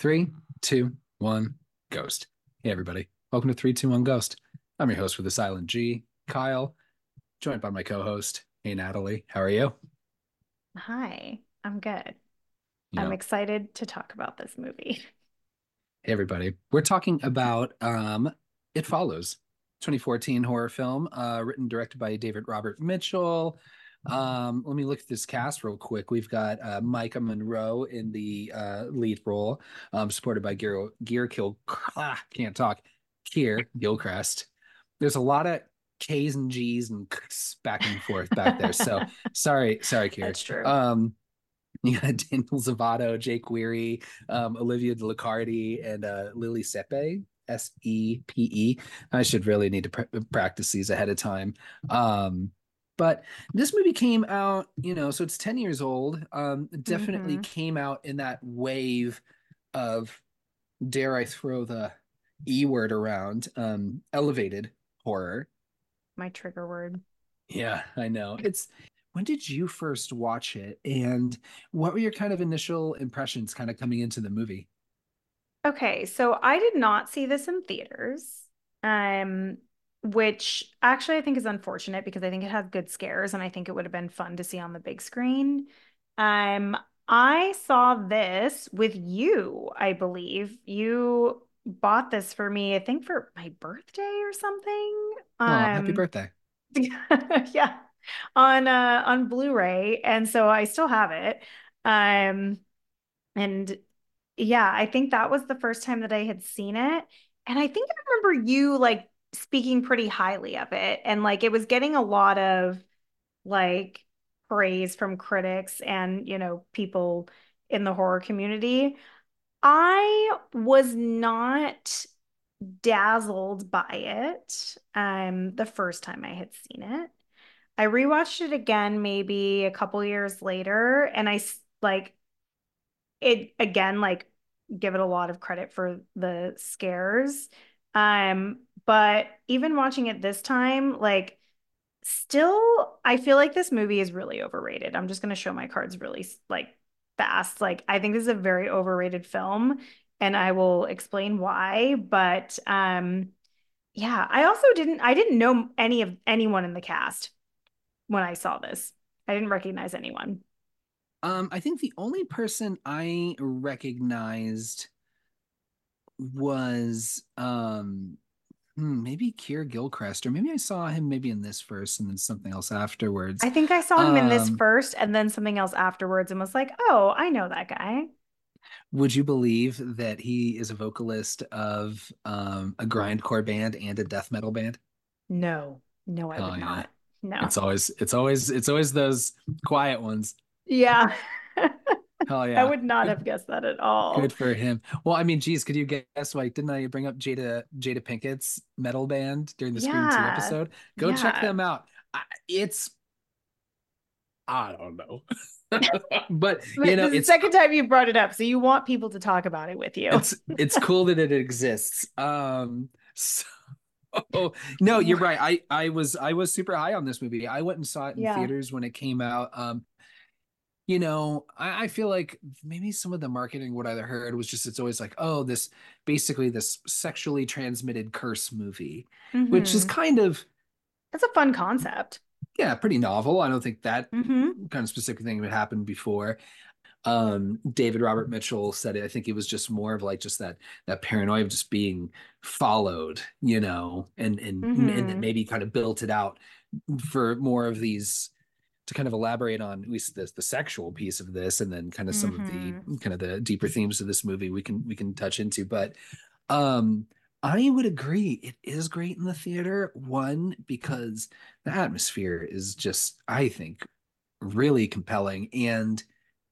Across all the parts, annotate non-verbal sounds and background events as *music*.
Three, two, one, ghost. Hey, everybody. Welcome to 321 Ghost. I'm your host for the Silent G, Kyle, joined by my co host. Hey, Natalie. How are you? Hi, I'm good. I'm excited to talk about this movie. *laughs* Hey, everybody. We're talking about um, It Follows, 2014 horror film, uh, written directed by David Robert Mitchell. Um, let me look at this cast real quick. We've got uh, Maika Monroe in the uh, lead role, um, supported by Gear Gear Kill. Ah, can't talk. Keir Gilchrist. There's a lot of K's and G's and back and forth back there. So *laughs* sorry, sorry, Keir. That's true. Um, *laughs* you got Daniel Zovatto, Jake Weary, um, Olivia DeLacardi, and uh, Lili Sepe. S E P E. I should really need to pr- practice these ahead of time. Um, but this movie came out, you know, so it's 10 years old. Um, definitely Mhm. came out in that wave of, dare I throw the E word around, um, elevated horror. My trigger word. Yeah, I know. It's when did you first watch it and what were your kind of initial impressions kind of coming into the movie? Okay, so I did not see this in theaters, um, which actually I think is unfortunate because I think it has good scares and I think it would have been fun to see on the big screen. Um, I saw this with you, I believe. You bought this for me, I think for my birthday or something. Oh, happy Um, birthday. *laughs* yeah, on uh on Blu-ray, and so I still have it. Um, and yeah, I think that was the first time that I had seen it. And I think I remember you like speaking pretty highly of it. And like it was getting a lot of like praise from critics and, you know, people in the horror community. I was not dazzled by it um the first time I had seen it. I rewatched it again maybe a couple years later and I like it again like give it a lot of credit for the scares um but even watching it this time like still I feel like this movie is really overrated. I'm just going to show my cards really like fast. Like I think this is a very overrated film and I will explain why but um yeah I also didn't I didn't know any of anyone in the cast when I saw this. I didn't recognize anyone. Um, I think the only person I recognized was um hmm, maybe Keir Gilchrist, or maybe I saw him maybe in this first and then something else afterwards. I think I saw him in this Um, first and then something else afterwards and was like, oh, I know that guy. would you believe that he is a vocalist of um a grindcore band and a death metal band? No, no, I Oh would yeah. not. No. It's always it's always it's always those quiet ones. Yeah. *laughs* Hell I would not have guessed that at all. Good for him. Well, I mean, geez, could you guess like didn't I bring up Jada Jada Pinkett's metal band during the Scream 2 episode? Go check them out. I, it's I don't know. *laughs* but *laughs* you know, it's the second time you brought it up, so you want people to talk about it with you. it's it's *laughs* cool that it exists. Um so no, you're right. I I was I was super high on this movie. I went and saw it in Yeah. theaters when it came out. Um you know, I, I feel like maybe some of the marketing, what I heard was just it's always like, oh, this basically this sexually transmitted curse movie, which is Mhm. kind of, That's a fun concept. yeah, pretty novel. I don't think that hmm kind of specific thing would happen before. Um, David Robert Mitchell said it. I think it was just more of like just that that paranoia of just being followed, you know, and and and that Mhm. maybe kind of built it out for more of these to kind of elaborate on at least the, the sexual piece of this and then kind of some of the kind of the deeper themes of this movie we can we can touch into but um i would agree it is great in the theater one because the atmosphere is just i think really compelling and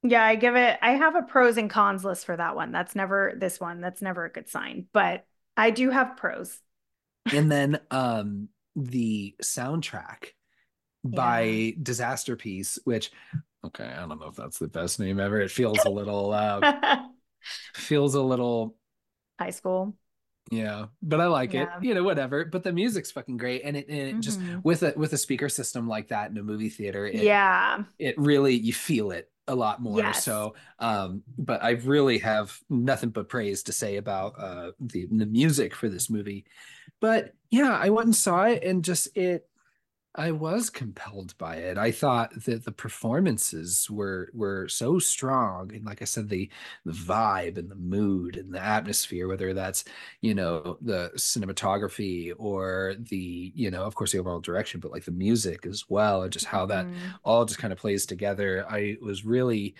Yeah, I give it, I have a pros and cons list for that one. That's never this one. That's never a good sign, but I do have pros. and then um the soundtrack by Disasterpeace which okay i don't know if that's the best name ever it feels a little uh *laughs* feels a little High school. Yeah, but I like Yeah. it. You know, whatever. But the music's fucking great, and it, and it just Mhm. with a with a speaker system like that in a movie theater, it, Yeah. it really you feel it a lot more. Yes. So, um, but I really have nothing but praise to say about uh, the the music for this movie. But yeah, I went and saw it, and just it I was compelled by it. I thought that the performances were were so strong, and like I said, the the vibe and the mood and the atmosphere, whether that's you know the cinematography or the you know of course the overall direction, but like the music as well, and just how that Mhm. all just kind of plays together. I was really,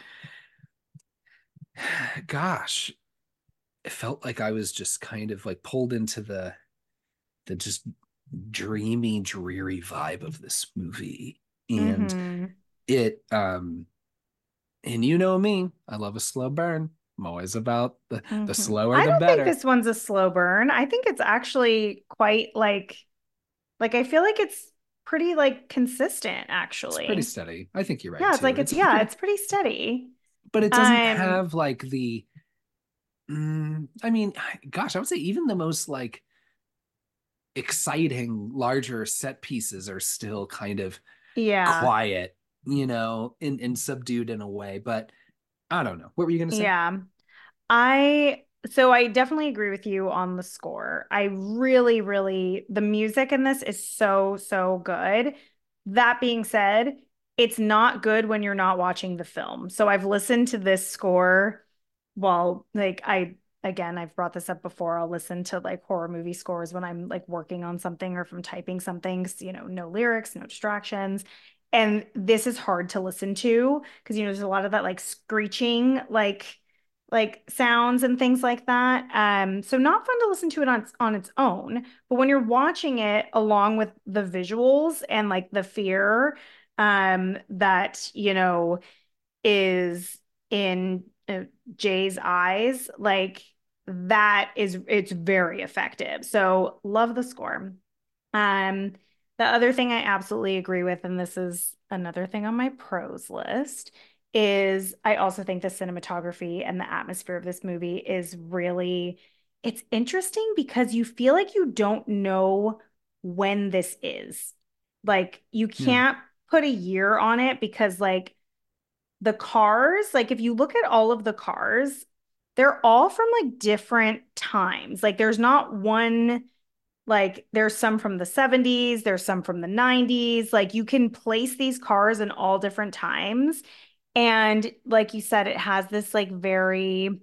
*sighs* gosh, it felt like I was just kind of like pulled into the the just dreamy, dreary vibe of this movie. And Mhm. it um and you know me, I love a slow burn. I'm always about the the Mhm. slower I the don't better. think this one's a slow burn. I think it's actually quite like like I feel like it's pretty like consistent actually. It's pretty steady. I think you're right Yeah, it's too. like it's yeah, it's pretty steady. but it doesn't Um have like the mm, I mean, gosh, I would say even the most like exciting larger set pieces are still kind of yeah. quiet, you know, and, and subdued in a way. But I don't know. What were you gonna say? Yeah. I so I definitely agree with you on the score. I really, really the music in this is so, so good. That being said, it's not good when you're not watching the film. So I've listened to this score while like I again, I've brought this up before. I'll listen to like horror movie scores when I'm like working on something or from typing something, you know, no lyrics, no distractions. And this is hard to listen to because you know there's a lot of that like screeching like like sounds and things like that. Um, so not fun to listen to it on on its own, but when you're watching it along with the visuals and like the fear um that, you know, is in Jay's eyes, like that is it's very effective. So love the score. Um, the other thing I absolutely agree with, and this is another thing on my pros list, is I also think the cinematography and the atmosphere of this movie is really it's interesting because you feel like you don't know when this is. Like you can't put a year on it because like the cars, like if you look at all of the cars, they're all from like different times. Like there's not one like there's some from the 70s, there's some from the 90s. Like you can place these cars in all different times. And like you said, it has this like very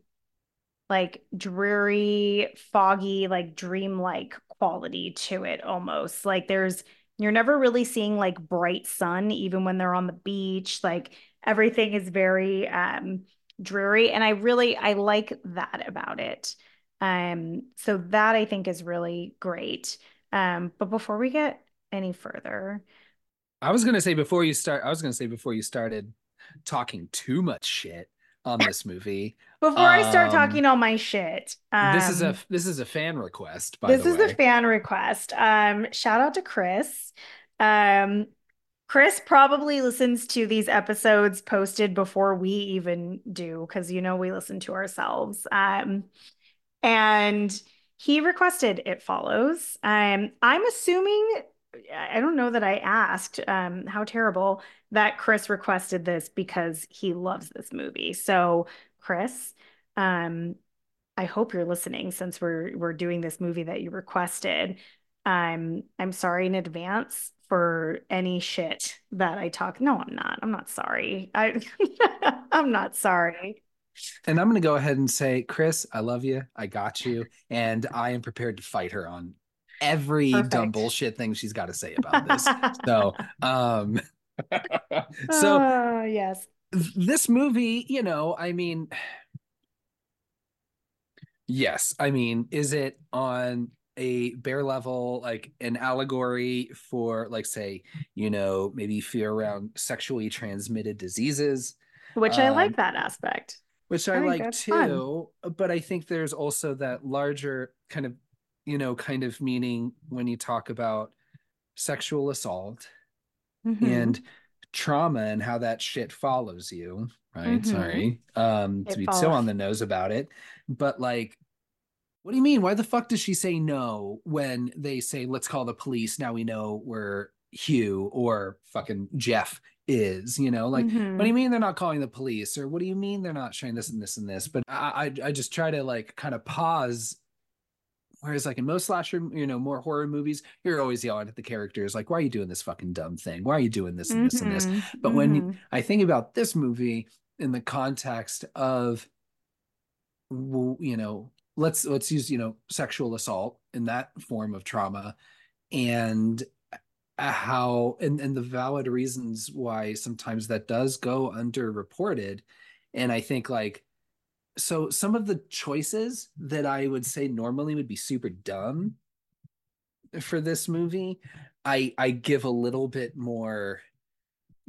like dreary, foggy, like dreamlike quality to it almost. Like there's you're never really seeing like bright sun even when they're on the beach. Like everything is very um dreary and I really I like that about it. Um so that I think is really great. Um but before we get any further, I was gonna say before you start, I was gonna say before you started talking too much shit on this movie. before I start Um, talking all my shit, this is a um this is a fan request, by This is a fan request. Um, shout out to Chris. Um, Chris probably listens to these episodes posted before we even do, because you know we listen to ourselves. Um, and he requested It Follows. Um, I'm assuming, I don't know that I asked, um, how terrible that Chris requested this because he loves this movie. So, Chris, um, I hope you're listening since we're we're doing this movie that you requested. I'm I'm sorry in advance for any shit that I talk. No, I'm not. I'm not sorry. I *laughs* I'm not sorry. And I'm gonna go ahead and say, Chris, I love you. I got you, and I am prepared to fight her on every dumb bullshit thing she's got to say about this. *laughs* So, um, *laughs* so Oh, yes. this movie, you know, I mean, *sighs* yes, I mean, is it on a bare level, like an allegory for, like, say, you know, maybe fear around sexually transmitted diseases? Which I Um, like that aspect. which I I like that's fun. too. But I think there's also that larger kind of, you know, kind of meaning when you talk about sexual assault Mhm. and trauma and how that shit follows you, right? Mhm. Sorry, um, to It be so on the nose about it, but like. What do you mean? Why the fuck does she say no when they say, let's call the police? Now we know we're Hugh or fucking Jeff is you know like Mhm. what do you mean they're not calling the police or what do you mean they're not showing this and this and this but i i, I just try to like kind of pause whereas like in most slasher you know more horror movies you're always yelling at the characters like why are you doing this fucking dumb thing why are you doing this and this and this Mhm. but when Mhm. i think about this movie in the context of you know let's let's use you know sexual assault in that form of trauma and uh, how and and the valid reasons why sometimes that does go underreported. And i think like so some of the choices that i would say normally would be super dumb for this movie i i give a little bit more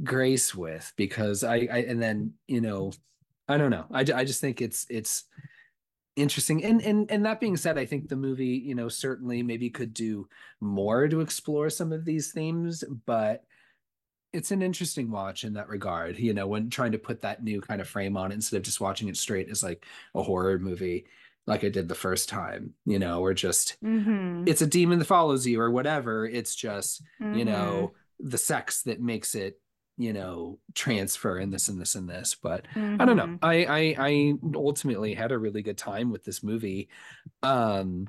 grace with because i i and then you know i don't know. I, I just think it's it's interesting and and and that being said i think the movie you know certainly maybe could do more to explore some of these themes but it's an interesting watch in that regard you know when trying to put that new kind of frame on it instead of just watching it straight as like a horror movie like i did the first time you know or just Mhm. it's a demon that follows you or whatever it's just you Mhm. know the sex that makes it you know transfer and this and this and this but I don't know. Mhm. I, I I ultimately had a really good time with this movie. Um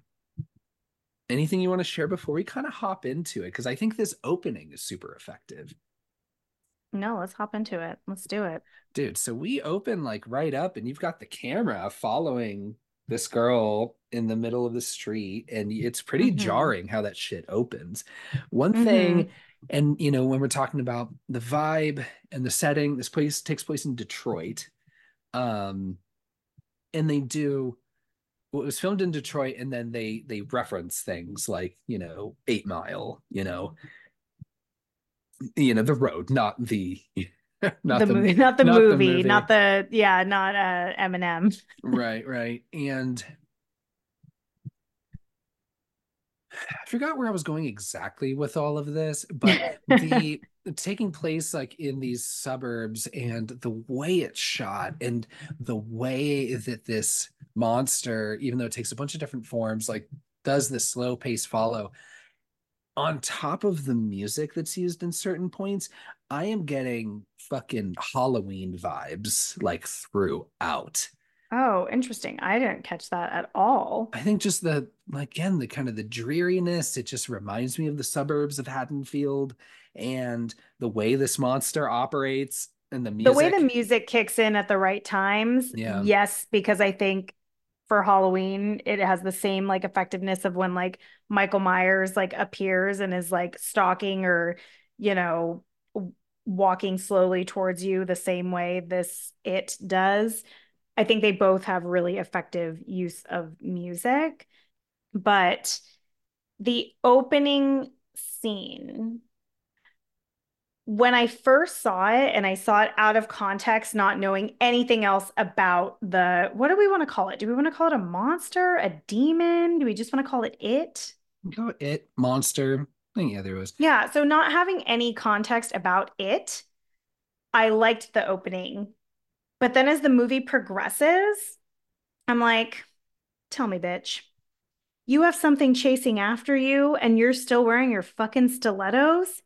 anything you want to share before we kind of hop into it? Because I think this opening is super effective. No, let's hop into it. Let's do it. Dude, so we open like right up and you've got the camera following this girl in the middle of the street and it's pretty Mhm. jarring how that shit opens. One Mhm. thing and you know when we're talking about the vibe and the setting this place takes place in Detroit. Um and they do well, it was filmed in Detroit and then they they reference things like, you know, 8 Mile, you know, you know, the road, not the *laughs* not the, the movie, not the not the movie, movie. not the yeah, not uh Eminem. *laughs* right right and i forgot where i was going exactly with all of this but the *laughs* taking place like in these suburbs and the way it's shot and the way that this monster even though it takes a bunch of different forms like does the slow pace follow on top of the music that's used in certain points i am getting fucking halloween vibes like throughout Oh, interesting. I didn't catch that at all. I think just the again the kind of the dreariness. It just reminds me of the suburbs of Haddonfield and the way this monster operates and the music. The way the music kicks in at the right times. Yeah. Yes, because I think for Halloween it has the same like effectiveness of when like Michael Myers like appears and is like stalking or you know walking slowly towards you the same way this it does. I think they both have really effective use of music, but the opening scene, when I first saw it and I saw it out of context, not knowing anything else about the, what do we want to call it? Do we want to call it a monster, a demon? Do we just want to call it it? Go it monster. Yeah, there was. Yeah, so not having any context about it, I liked the opening. But then as the movie progresses, I'm like, tell me, bitch, you have something chasing after you and you're still wearing your fucking stilettos?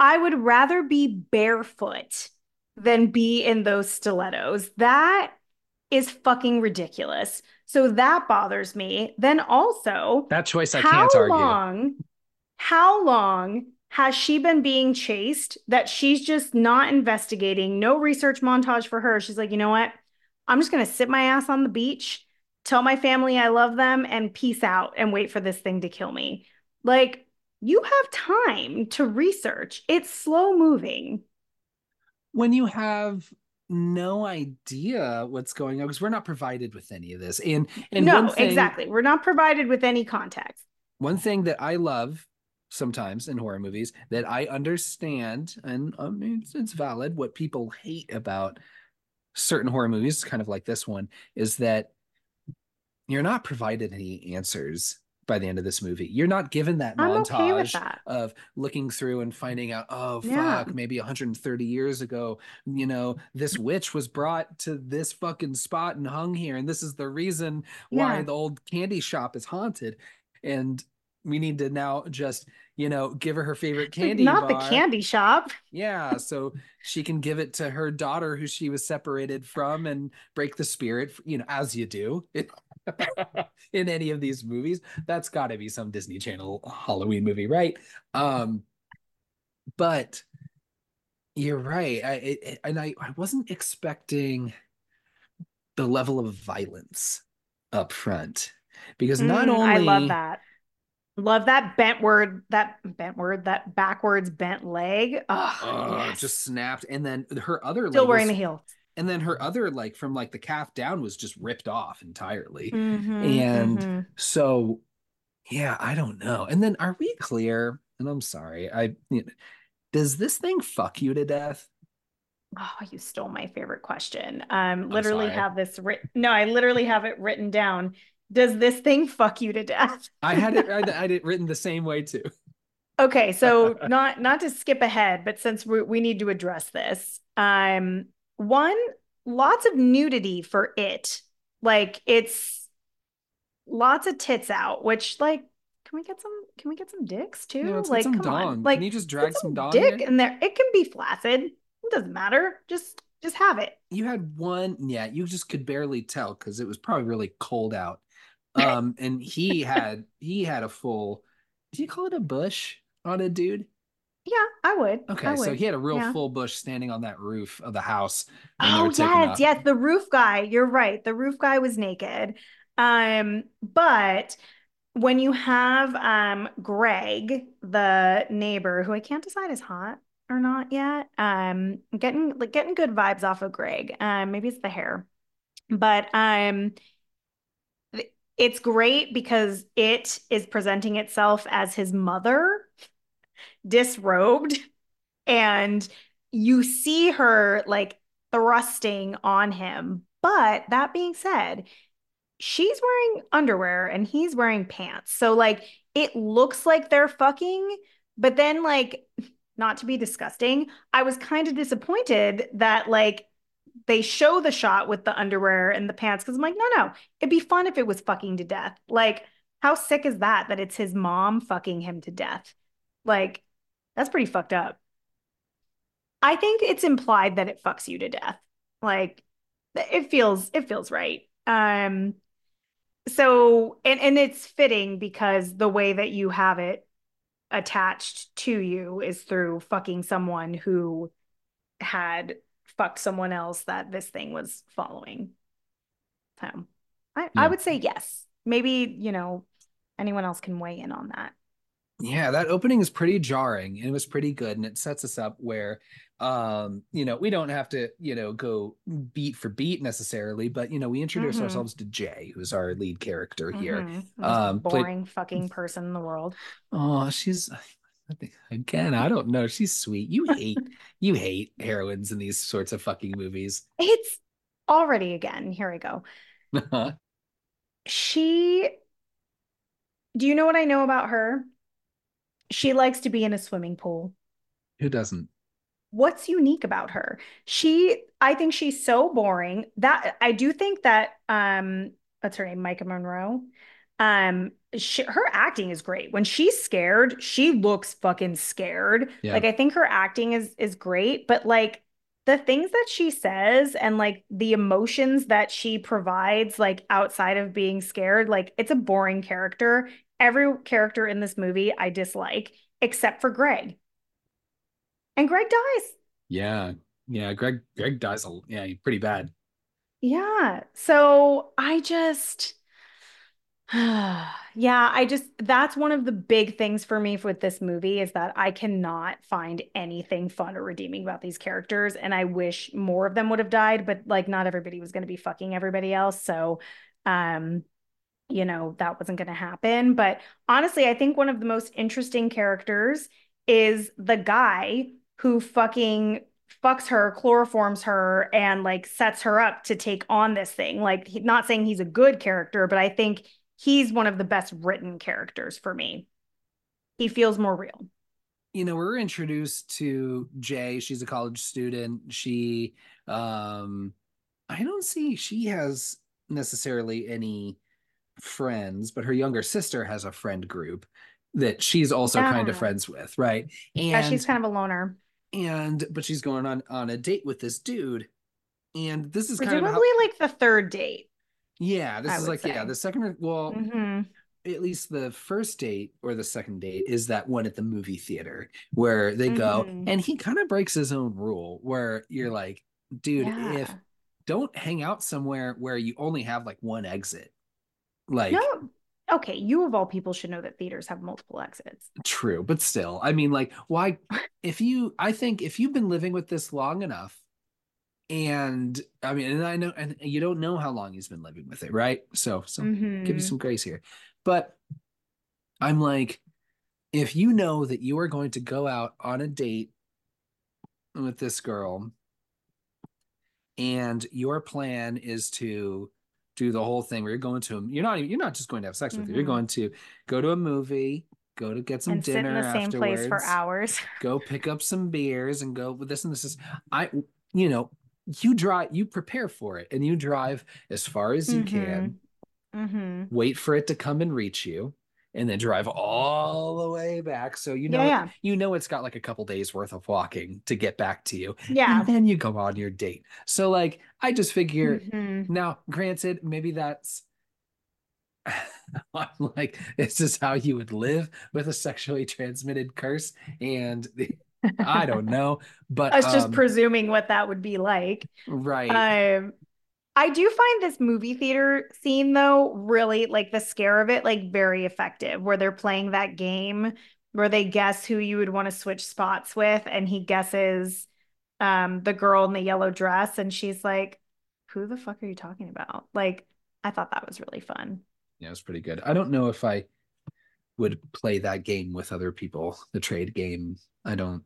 I would rather be barefoot than be in those stilettos. That is fucking ridiculous. So that bothers me. Then also, That choice I how can't argue. long how long has she been being chased that she's just not investigating no research montage for her. She's like you know what? I'm just going to sit my ass on the beach tell my family i love them and peace out and wait for this thing to kill me. Like you have time to research. It's slow moving. When you have no idea what's going on, because we're not provided with any of this. And and no one thing, exactly. We're not provided with any context. One thing that I love sometimes in horror movies that I understand, and I mean, it's, it's valid, what people hate about certain horror movies, kind of like this one, is that you're not provided any answers by the end of this movie. You're not given that i'm okay montage that of looking through and finding out, oh Yeah. fuck, maybe 130 years ago, you know, this witch was brought to this fucking spot and hung here, and this is the reason why the old candy shop is haunted. And we need to now just you know give her her favorite candy Not bar. the candy shop. Yeah, so she can give it to her daughter who she was separated from and break the spirit, you know, as you do in *laughs* any of these movies. That's got to be some Disney Channel Halloween movie, right? Um but you're right. I it, and I I wasn't expecting the level of violence up front because not Mm, only I love that. Love that bent word, that bent word, that backwards bent leg. Oh, uh, yes. just snapped and then her other still wearing was- the heel. and then her other like from like the calf down was just ripped off entirely Mhm, and mhm. so yeah i don't know and then are we clear and i'm sorry i you know, does this thing fuck you to death Oh, you stole my favorite question. Um, literally have this written. No, I literally have it written down. Does this thing fuck you to death? i had it I, had *laughs* it written the same way too Okay, so *laughs* not not to skip ahead, but since we, we need to address this, um, one, lots of nudity for it. Like it's lots of tits out, which like, can we get some? Can we get some dicks too? Yeah, like, some come on, like Can you just drag some dong dick in there. It can be flaccid. It doesn't matter. Just just have it. you had one yeah you just could barely tell because it was probably really cold out um and he had he had a full do you call it a bush on a dude Yeah, I would. Okay, I so he had a real Yeah. full bush standing on that roof of the house. Oh yes, yes, the roof guy. You're right. The roof guy was naked. Um, but when you have um Greg, the neighbor, who I can't decide is hot or not yet, um, getting like getting good vibes off of Greg. Um, maybe it's the hair, but um, it's great because it is presenting itself as his mother, disrobed, and you see her like thrusting on him. But that being said, she's wearing underwear and he's wearing pants. So like it looks like they're fucking, but then like not to be disgusting, I was kind of disappointed that like they show the shot with the underwear and the pants because I'm like, no, no, it'd be fun if it was fucking to death. Like, how sick is that? That it's his mom fucking him to death. Like, that's pretty fucked up. I think it's implied that it fucks you to death. Like, it feels it feels right. Um, so and and it's fitting because the way that you have it attached to you is through fucking someone who had fucked someone else that this thing was following. So I, I would say yes. Maybe, you know, anyone else can weigh in on that. Yeah, that opening is pretty jarring and it was pretty good. And it sets us up where um, you know, we don't have to, you know, go beat for beat necessarily, but you know, we introduce Mhm. ourselves to Jay, who's our lead character here. Mhm. Most Um, played- boring fucking person in the world. Oh, she's again, I don't know. She's sweet. You hate *laughs* you hate heroines in these sorts of fucking movies. It's already again. Here we go. She, do you know what I know about her? She likes to be in a swimming pool. Who doesn't? What's unique about her? She, I think she's so boring that I do think that, um, what's her name? Maika Monroe. Um, she, her acting is great. When she's scared, she looks fucking scared. Yeah. Like I think her acting is is great, but like the things that she says and like the emotions that she provides like outside of being scared, like it's a boring character. Every character in this movie I dislike except for Greg. And Greg dies. Yeah. Yeah, Greg Greg dies a yeah, pretty bad. Yeah. So I just, *sighs* yeah, I just, that's one of the big things for me with this movie is that I cannot find anything fun or redeeming about these characters. And I wish more of them would have died, but like not everybody was going to be fucking everybody else. So, um, you know, that wasn't going to happen. But honestly, I think one of the most interesting characters is the guy who fucking fucks her, chloroforms her, and like sets her up to take on this thing. Like, he, not saying he's a good character, but I think he's one of the best written characters for me. He feels more real. you know we're introduced to jay she's a college student she um i don't see she has necessarily any friends but her younger sister has a friend group that she's also Yeah. kind of friends with, right? And Yeah, she's kind of a loner. and but she's going on on a date with this dude, and this is kind Presumably of how, like the third date. Yeah, this I is like yeah, the second or- well, hmm at least the first date or the second date is that one at the movie theater where they go Mhm. and he kind of breaks his own rule where you're like, dude, if don't hang out somewhere where you only have like one exit. Like No. Okay, you of all people should know that theaters have multiple exits. true, but still, I mean, like, why *laughs* if you I think if you've been living with this long enough, and I mean, and I know and you don't know how long he's been living with it, right? So so give you some grace here. But I'm like, if you know that you are going to go out on a date with this girl and your plan is to do the whole thing where you're going to you're not you're not just going to have sex with her you're Mhm. going to go to a movie go to get some and sit in the same place for hours. go pick up some beers and go with this and this is i you know you drive you prepare for it and you drive as far as you can. Hmm wait for it to come and reach you and then drive all the way back. So you know Yeah, you know it's got like a couple days worth of walking to get back to you Yeah. and then you go on your date. So like i just figure Mhm. now granted maybe that's *laughs* i'm like this is how you would live with a sexually transmitted curse and i don't know but I was just um, presuming what that would be like. right Um, I do find this movie theater scene though really like the scare of it like very effective where they're playing that game where they guess who you would want to switch spots with and he guesses um the girl in the yellow dress and she's like who the fuck are you talking about? Like I thought that was really fun. yeah it's pretty good i don't know if i would play that game with other people the trade game i don't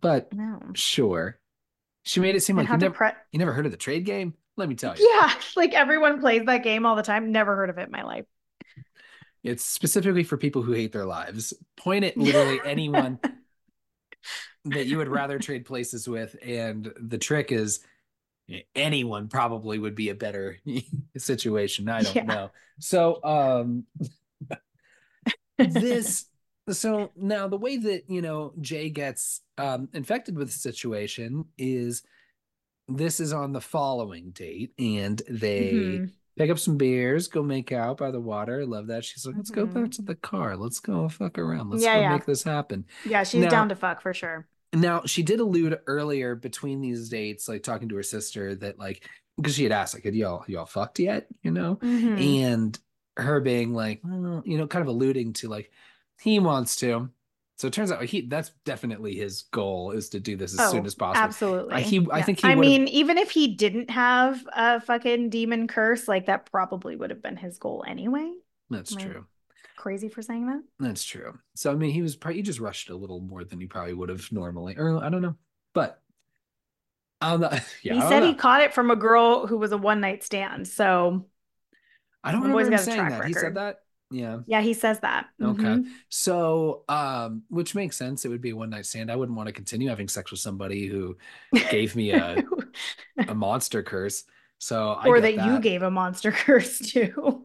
but No. sure she made it seem And like you never, depre- you never heard of the trade game let me tell you Yeah, *laughs* like everyone plays that game all the time. Never heard of it in my life. it's specifically for people who hate their lives point at literally *laughs* anyone that you would rather trade places with and the trick is anyone probably would be a better *laughs* situation i don't Yeah. know so um this so now the way that you know jay gets um infected with the situation is this is on the following date and they Mhm. pick up some beers go make out by the water I love that she's like let's go back to the car let's go fuck around let's Yeah, go yeah. make this happen Yeah, she's Now- down to fuck for sure. now she did allude earlier between these dates like talking to her sister that like because she had asked like had y'all y'all fucked yet you know Mhm. and her being like well, you know kind of alluding to like he wants to so it turns out he that's definitely his goal is to do this as soon Oh, as possible Absolutely. I- he- I think he I mean, even if he didn't have a fucking demon curse, like that probably would have been his goal anyway. that's Like- true Crazy for saying that. that's true so i mean he was probably he just rushed a little more than he probably would have normally or i don't know but not um, *laughs* yeah he said know. he caught it from a girl who was a one night stand. So I don't remember him saying that. He said that. Yeah. yeah, he says that. Okay. Mhm. So, um, which makes sense. It would be a one night stand. I wouldn't want to continue having sex with somebody who gave me a, *laughs* a monster curse. So I or get that, you gave a monster *laughs* curse to.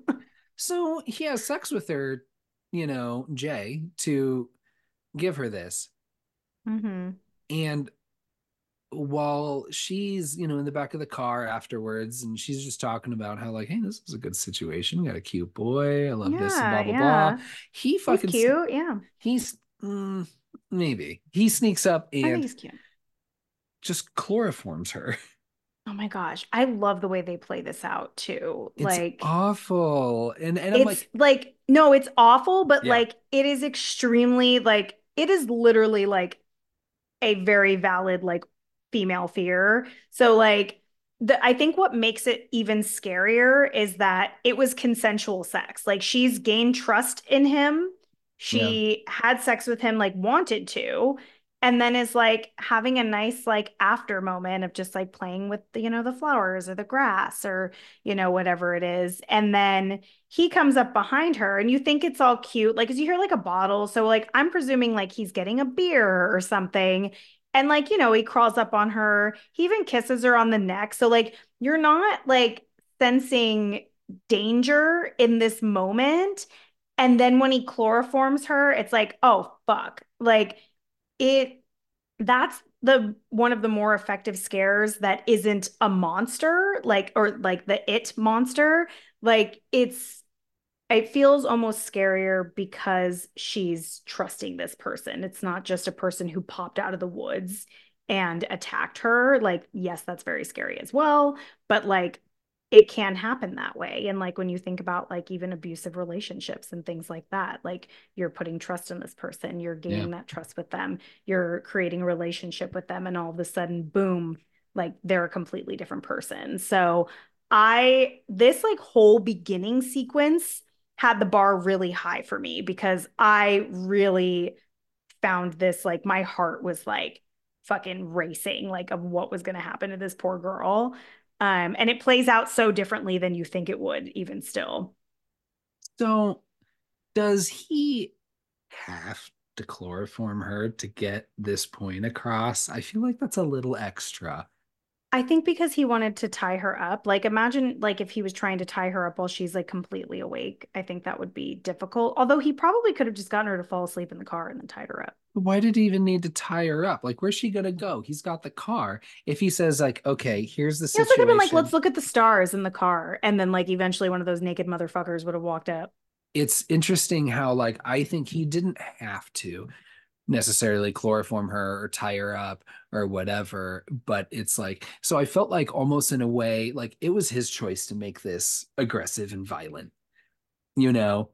So he has sex with her, you know, Jay, to give her this. Mm-hmm. And while she's, you know, in the back of the car afterwards, and she's just talking about how, like, hey, this is a good situation. We got a cute boy. I love this, and blah, blah, yeah. blah. He He's fucking cute. Yeah. he's mm, maybe he sneaks up and he's cute. just chloroforms her. *laughs* Oh my gosh. I love the way they play this out too. It's like awful. And and I'm it's like, like, no, it's awful, but Yeah. like it is extremely like it is literally like a very valid like female fear. So like the I think what makes it even scarier is that it was consensual sex. Like she's gained trust in him. She had sex with him like wanted to and then is like having a nice like after moment of just like playing with the, you know the flowers or the grass or you know whatever it is and then he comes up behind her and you think it's all cute like cuz you hear like a bottle so like I'm presuming like he's getting a beer or something and like you know he crawls up on her he even kisses her on the neck so like you're not like sensing danger in this moment And then when he chloroforms her, it's like, oh fuck. Like it that's the one of the more effective scares that isn't a monster, like or like the it monster. Like it's it feels almost scarier because she's trusting this person. It's not just a person who popped out of the woods and attacked her. Like, yes, that's very scary as well, but like it can happen that way. And like when you think about like even abusive relationships and things like that, like you're putting trust in this person, you're gaining yeah. that trust with them, you're creating a relationship with them, and all of a sudden, boom, like they're a completely different person. So I, this like whole beginning sequence had the bar really high for me because I really found this like my heart was like fucking racing like of what was going to happen to this poor girl. Um and it plays out so differently than you think it would even still. So does he have to chloroform her to get this point across? I feel like that's a little extra. I think because he wanted to tie her up. Like imagine like if he was trying to tie her up while she's like completely awake. I think that would be difficult. Although he probably could have just gotten her to fall asleep in the car and then tied her up. Why did he even need to tie her up? Like where's she gonna go? He's got the car. If he says like, okay, here's the situation. Yeah, been like, let's look at the stars in the car, and then like eventually one of those naked motherfuckers would have walked up. It's interesting how like I think he didn't have to necessarily chloroform her or tie her up or whatever but it's like so i felt like almost in a way like it was his choice to make this aggressive and violent you know?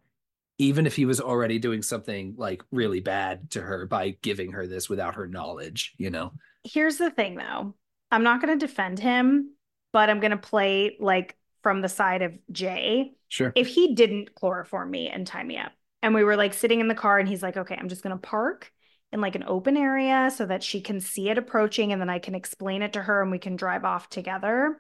Even if he was already doing something like really bad to her by giving her this without her knowledge you know? Here's the thing though. I'm not going to defend him but i'm going to play like from the side of jay. Sure. If he didn't chloroform me and tie me up and we were like sitting in the car and he's like okay i'm just going to park in like an open area so that she can see it approaching and then I can explain it to her and we can drive off together.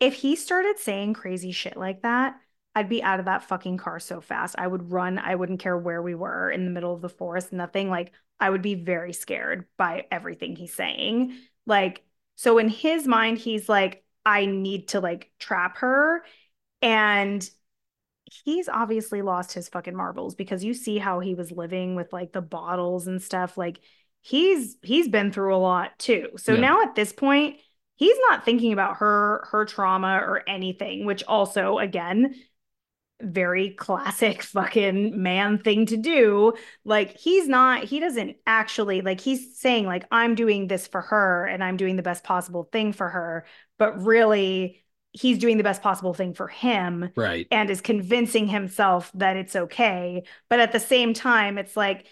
If he started saying crazy shit like that, I'd be out of that fucking car so fast. I would run. I wouldn't care where we were in the middle of the forest, nothing. Like, I would be very scared by everything he's saying. Like, so in his mind, he's like, I need to like trap her. And he's obviously lost his fucking marbles because you see how he was living with like the bottles and stuff like he's he's been through a lot too. So yeah. now at this point he's not thinking about her her trauma or anything which also again very classic *laughs* fucking man thing to do. Like he's not he doesn't actually like he's saying like i'm doing this for her and i'm doing the best possible thing for her. But really he's doing the best possible thing for him right. and is convincing himself that it's okay. But at the same time it's like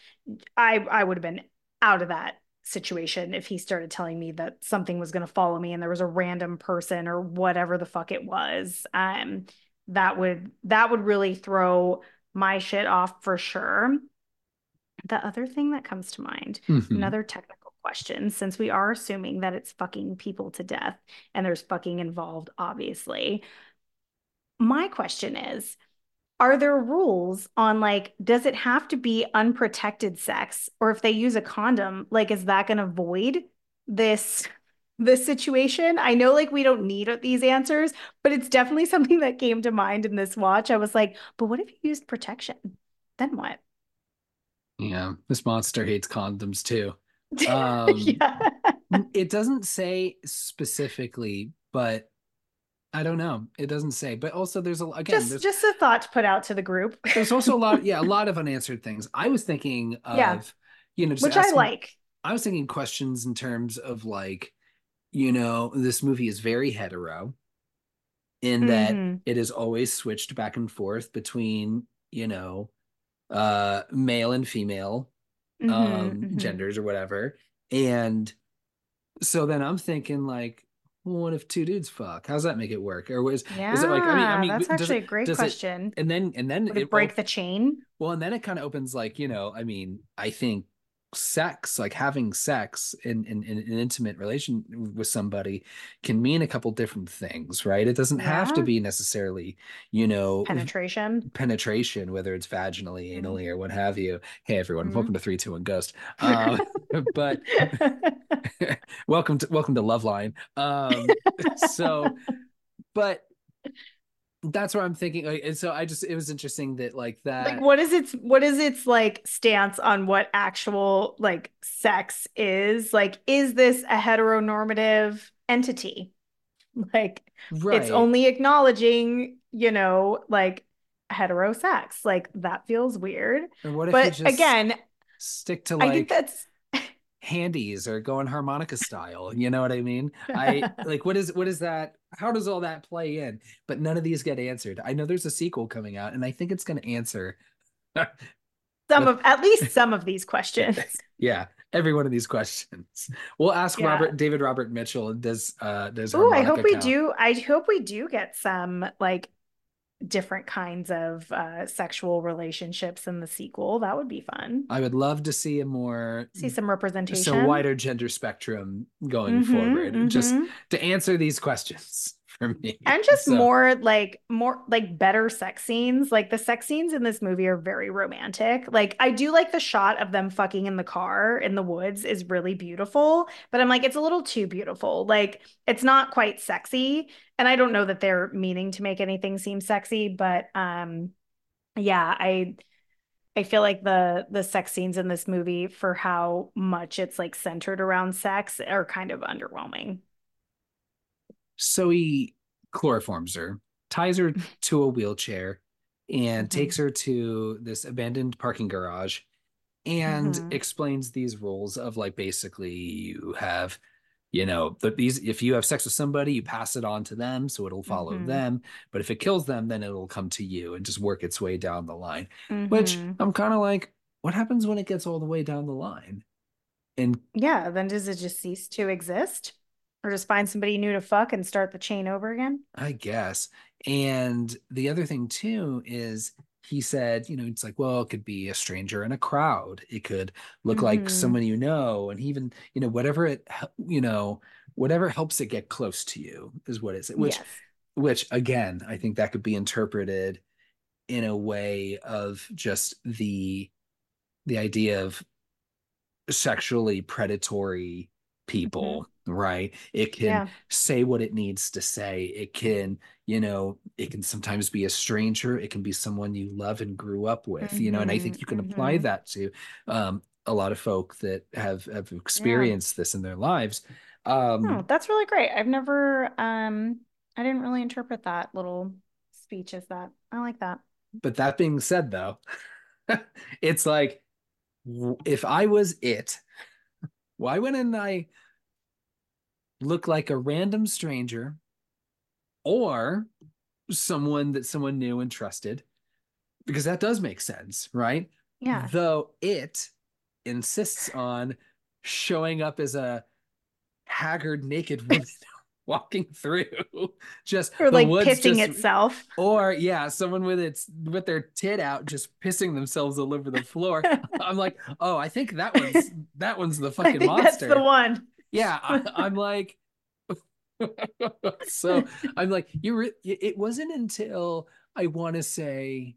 i i would have been out of that situation if he started telling me that something was going to follow me and there was a random person or whatever the fuck it was. Um that would that would really throw my shit off for sure. The other thing that comes to mind mm-hmm. another technical question since we are assuming that it's fucking people to death and there's fucking involved, obviously. My question is Are there rules on like, does it have to be unprotected sex? Or if they use a condom, like, is that going to void this? this situation. I know like we don't need these answers, but it's definitely *laughs* something that came to mind in this watch. I was like, but what if you used protection? Then what? Yeah, this monster hates condoms too. *laughs* Um, yeah. *laughs* it doesn't say specifically, but I don't know. It doesn't say, but also there's a again just just a thought to put out to the group. *laughs* there's also a lot, yeah, a lot of unanswered things. I was thinking of, yeah. you know, which asking, I like. I was thinking questions in terms of like, you know, this movie is very hetero, in that mm-hmm. it is always switched back and forth between, you know, uh, male and female mm-hmm, um mm-hmm. genders or whatever and so then i'm thinking like well, what if two dudes fuck? How's that make it work? Or was yeah, is it like I mean, I mean that's actually it, a great question. It, and then and then Would it, break op- the chain. Well, and then it kind of opens like you know, I mean, I think sex like having sex in, in, in, an intimate relation with somebody can mean a couple different things right it doesn't yeah. have to be necessarily you know penetration penetration whether it's vaginally mm-hmm. anally or what have you hey everyone mm-hmm. welcome to 321 ghost um, *laughs* but *laughs* welcome to welcome to loveline um so but that's what I'm thinking. Like, and so I just it was interesting that like that. Like, what is its what is its like stance on what actual like sex is? Like, is this a heteronormative entity? *laughs* Like, right. it's only acknowledging, you know, like heterosex. Like that feels weird. And what if but you just again, stick to like I think that's handies or going harmonica style? You know what I mean? I *laughs* like what is what is that? How does all that play in? But none of these get answered. I know there's a sequel coming out, and I think it's going to answer. *laughs* some of at least some of these *laughs* questions. yeah, every one of these questions. We'll ask Yeah. Robert David Robert Mitchell. Does uh does Oh, I hope we do. I hope we do get some like different kinds of uh sexual relationships in the sequel. That would be fun. I would love to see a more See some representation. so wider gender spectrum going Mhm, forward, just mhm. to answer these questions for me. and just So- more like more like better sex scenes. Like the sex scenes in this movie are very romantic. Like i do like the shot of them fucking in the car in the woods is really beautiful but i'm like it's a little too beautiful. Like it's not quite sexy and i don't know that they're meaning to make anything seem sexy but um yeah i i feel like the the sex scenes in this movie for how much it's like centered around sex are kind of underwhelming So he chloroforms her, ties her *laughs* to a wheelchair, and Mhm. takes her to this abandoned parking garage and Mhm. explains these rules of like basically you have you know the, these if you have sex with somebody you pass it on to them so it'll follow Mhm. them but if it kills them then it'll come to you and just work its way down the line which Mhm. i'm kind of like what happens when it gets all the way down the line and Yeah, then does it just cease to exist? Or just find somebody new to fuck and start the chain over again? I guess. And the other thing too is he said, you know, it's like, well, it could be a stranger in a crowd. It could look like Mhm. someone you know, and even, you know, whatever it, you know, whatever helps it get close to you is what it's, which, yes. which again, I think that could be interpreted in a way of just the, the idea of sexually predatory people, right? It can Yeah. say what it needs to say. It can, you know, it can sometimes be a stranger. It can be someone you love and grew up with, you know, and I think Mhm, you can apply mhm. that to um, a lot of folk that have have experienced this in their lives. Um, Oh, that's really great. I've never um I didn't really interpret that little speech as that. I like that. But that being said, though, *laughs* it's like if I was it, why wouldn't I look like a random stranger or someone that someone knew and trusted? Because that does make sense, right? Yeah. Though it insists on showing up as a haggard, naked *laughs* woman walking through just Or like pissing just- itself. or yeah, someone with its with their tit out just pissing themselves all over the floor. *laughs* I'm like, oh, I think that one's that one's the fucking think that's monster. the one. Yeah, I, *laughs* I'm like, *laughs* so I'm like, you. Re- it wasn't until I want to say,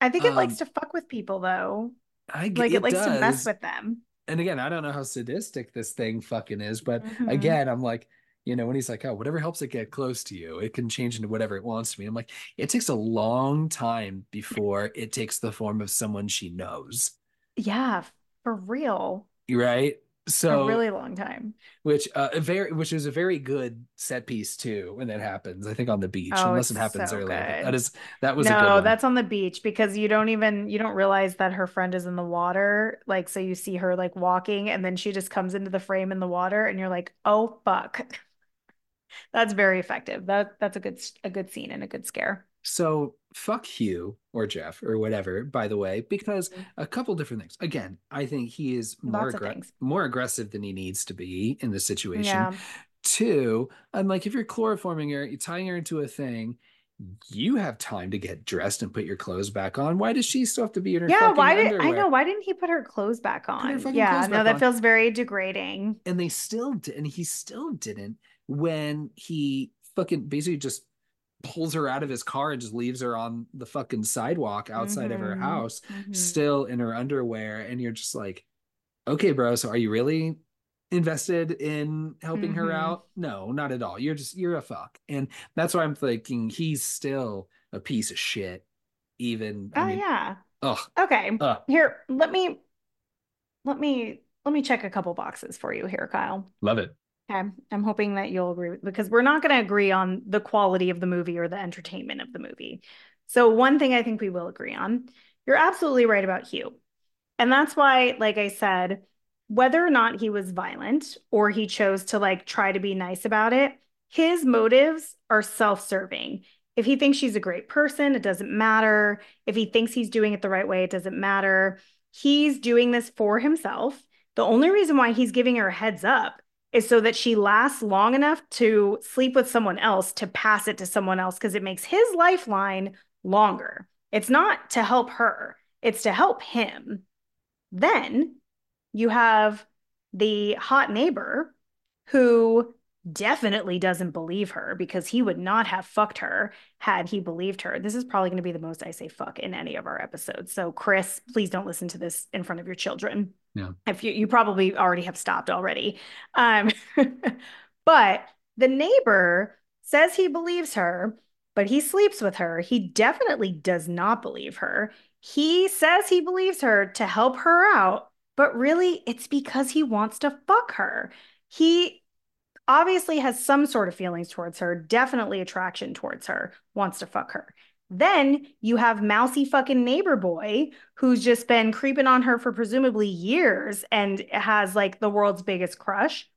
I think it Um, likes to fuck with people though. I Like it, likes to mess with them. And again, I don't know how sadistic this thing fucking is, but Mhm. again, I'm like, you know, when he's like, oh, whatever helps it get close to you, it can change into whatever it wants to be. I'm like, it takes a long time before it takes the form of someone she knows, Yeah, for real. right? So, a really long time. which uh, a very, which is a very good set piece too when that happens. I think on the beach, Oh, unless it happens so earlier. good. That is that was a good No, that's on the beach because you don't even you don't realize that her friend is in the water. Like so you see her like walking and then she just comes into the frame in the water and you're like, "Oh fuck." *laughs* That's very effective. That that's a good a good scene and a good scare. So fuck Hugh or Jeff or whatever, by the way, because Mhm. a couple different things. Again, I think he is more Lots of aggr- things. more aggressive than he needs to be in this situation. Yeah. Two, I'm like, if you're chloroforming her, you're tying her into a thing, you have time to get dressed and put your clothes back on. Why does she still have to be in her Yeah, why did I know why didn't he put her clothes back on? Yeah, clothes no, that on. feels very degrading. and they still did, and he still didn't when he fucking basically just pulls her out of his car and just leaves her on the fucking sidewalk outside of her Mhm, house mhm. still in her underwear and you're just like okay bro so are you really invested in helping mm-hmm. her out. No, not at all. You're just you're a fuck. And that's why I'm thinking he's still a piece of shit. Even Oh I mean, yeah. Ugh. Okay. Ugh. Here, let me let me let me check a couple boxes for you here, Kyle. Love it. Okay. I'm hoping that you'll agree because we're not going to agree on the quality of the movie or the entertainment of the movie. So, one thing I think we will agree on you're absolutely right about Hugh. And that's why, like I said, whether or not he was violent or he chose to like try to be nice about it, his motives are self serving. If he thinks she's a great person, it doesn't matter. If he thinks he's doing it the right way, it doesn't matter. He's doing this for himself. The only reason why he's giving her a heads up is so that she lasts long enough to sleep with someone else to pass it to someone else because it makes his lifeline longer. It's not to help her, it's to help him. Then you have the hot neighbor who definitely doesn't believe her because he would not have fucked her had he believed her. This is probably going to be the most I say fuck in any of our episodes. So, Chris, please don't listen to this in front of your children. Yeah. If you you probably already have stopped already. Um, *laughs* but the neighbor says he believes her, but he sleeps with her. He definitely does not believe her. He says he believes her to help her out, but really it's because he wants to fuck her. He obviously has some sort of feelings towards her, definitely attraction towards her, wants to fuck her. Then you have mousy fucking neighbor boy who's just been creeping on her for presumably years and has like the world's biggest crush.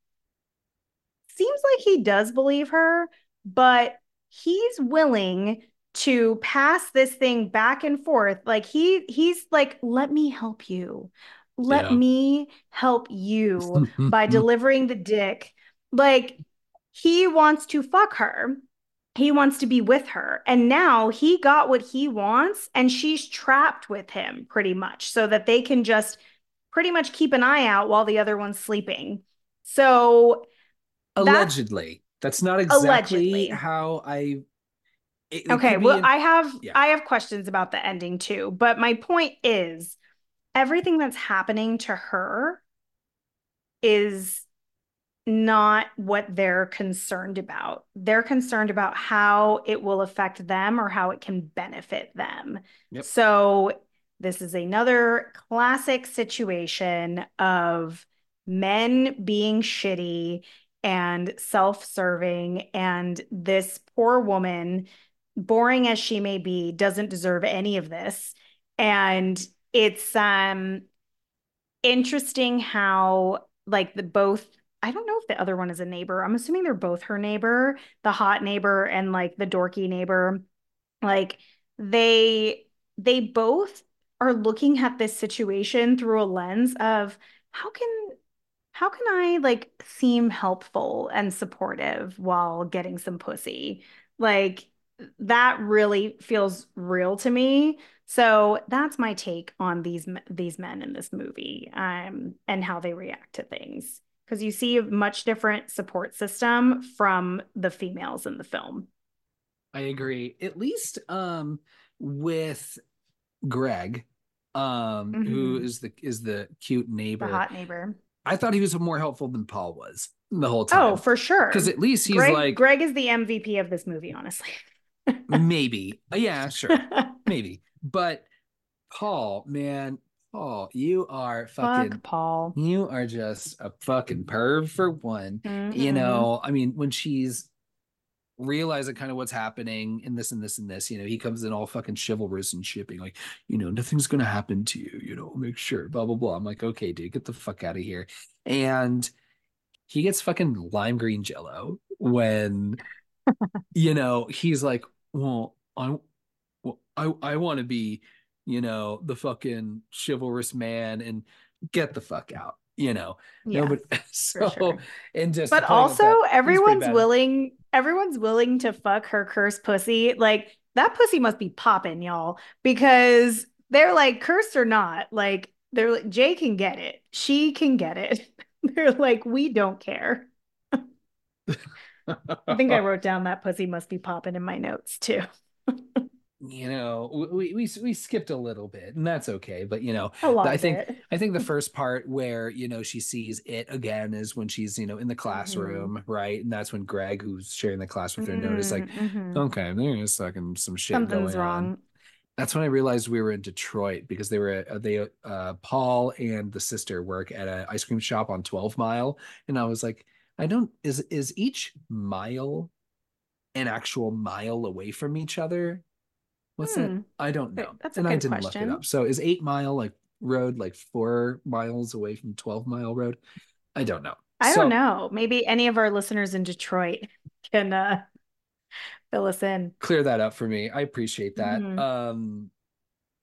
Seems like he does believe her, but he's willing to pass this thing back and forth. Like he he's like, let me help you. Let yeah. me help you by *laughs* delivering the dick like he wants to fuck her. He wants to be with her. And now he got what he wants and she's trapped with him pretty much so that they can just pretty much keep an eye out while the other one's sleeping. So allegedly, that's, that's not exactly allegedly. how I it, okay, well, an, I have yeah. I have questions about the ending too, but my point is everything that's happening to her is not what they're concerned about. They're concerned about how it will affect them or how it can benefit them. Yep. So, this is another classic situation of men being shitty and self serving. And this poor woman, boring as she may be, doesn't deserve any of this. And it's um interesting how like the both I don't know if the other one is a neighbor. I'm assuming they're both her neighbor, the hot neighbor and like the dorky neighbor. Like they they both are looking at this situation through a lens of how can how can I like seem helpful and supportive while getting some pussy? Like that really feels real to me. So that's my take on these these men in this movie um, and how they react to things because you see a much different support system from the females in the film. I agree. At least um, with Greg, um, mm-hmm. who is the is the cute neighbor, the hot neighbor. I thought he was more helpful than Paul was the whole time. Oh, for sure. Because at least he's Greg, like Greg is the MVP of this movie, honestly. *laughs* maybe, yeah, sure, *laughs* maybe. But Paul, man, Paul, you are fucking Fuck Paul. You are just a fucking perv for one. Mm-hmm. You know, I mean, when she's realizing kind of what's happening and this and this and this, you know, he comes in all fucking chivalrous and shipping, like, you know, nothing's gonna happen to you, you know, make sure, blah blah blah. I'm like, okay, dude, get the fuck out of here. And he gets fucking lime green jello when *laughs* you know he's like, Well, I well, I I want to be you know, the fucking chivalrous man and get the fuck out, you know. Yeah, *laughs* Nobody, so sure. and just But also that, everyone's willing everyone's willing to fuck her cursed pussy. Like that pussy must be popping, y'all, because they're like cursed or not, like they're like Jay can get it. She can get it. *laughs* they're like we don't care. *laughs* I think I wrote down that pussy must be popping in my notes too. You know we, we we skipped a little bit and that's okay but you know i think it. i think the *laughs* first part where you know she sees it again is when she's you know in the classroom right? And that's when greg who's sharing the class with her noticed like Mhm. okay there's fucking some shit Something's going on. that's when i realized we were in detroit because they were uh, they uh paul and the sister work at an ice cream shop on 12 mile and i was like i don't is is each mile an actual mile away from each other What's Hmm. that? I don't know. that's a and I didn't look it up. So is eight mile like road like four miles away from 12 mile road? I don't know. I So don't know. Maybe any of our listeners in Detroit can uh fill us in. Clear that up for me. I appreciate that. Mhm. Um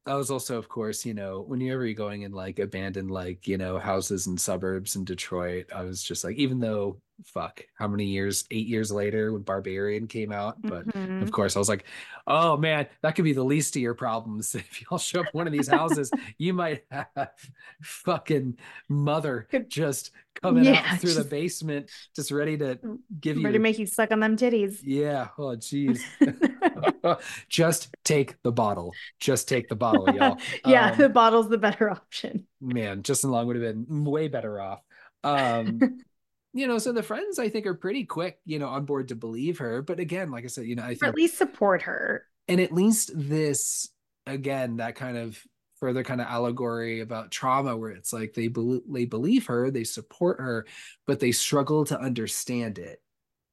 I was also, of course, you know, whenever you're going in like abandoned, like, you know, houses and suburbs in Detroit, I was just like, even though, fuck, how many years, eight years later when Barbarian came out. But Mhm. of course, I was like, oh man, that could be the least of your problems. *laughs* If y'all show up one of these houses, you might *laughs* have fucking mother just coming Yeah, out through the basement, just ready to give you. Ready to make you suck on them titties. yeah. Oh, geez. *laughs* just take the bottle. Just take the bottle, y'all. *laughs* yeah, Um, the bottle's the better option. man, Justin Long would have been way better off. Um, *laughs* you know, so the friends I think are pretty quick, you know, on board to believe her. But again, like I said, you know, I Or at least support her. and at least this, again, that kind of further kind of allegory about trauma, where it's like they believe they believe her, they support her, but they struggle to understand it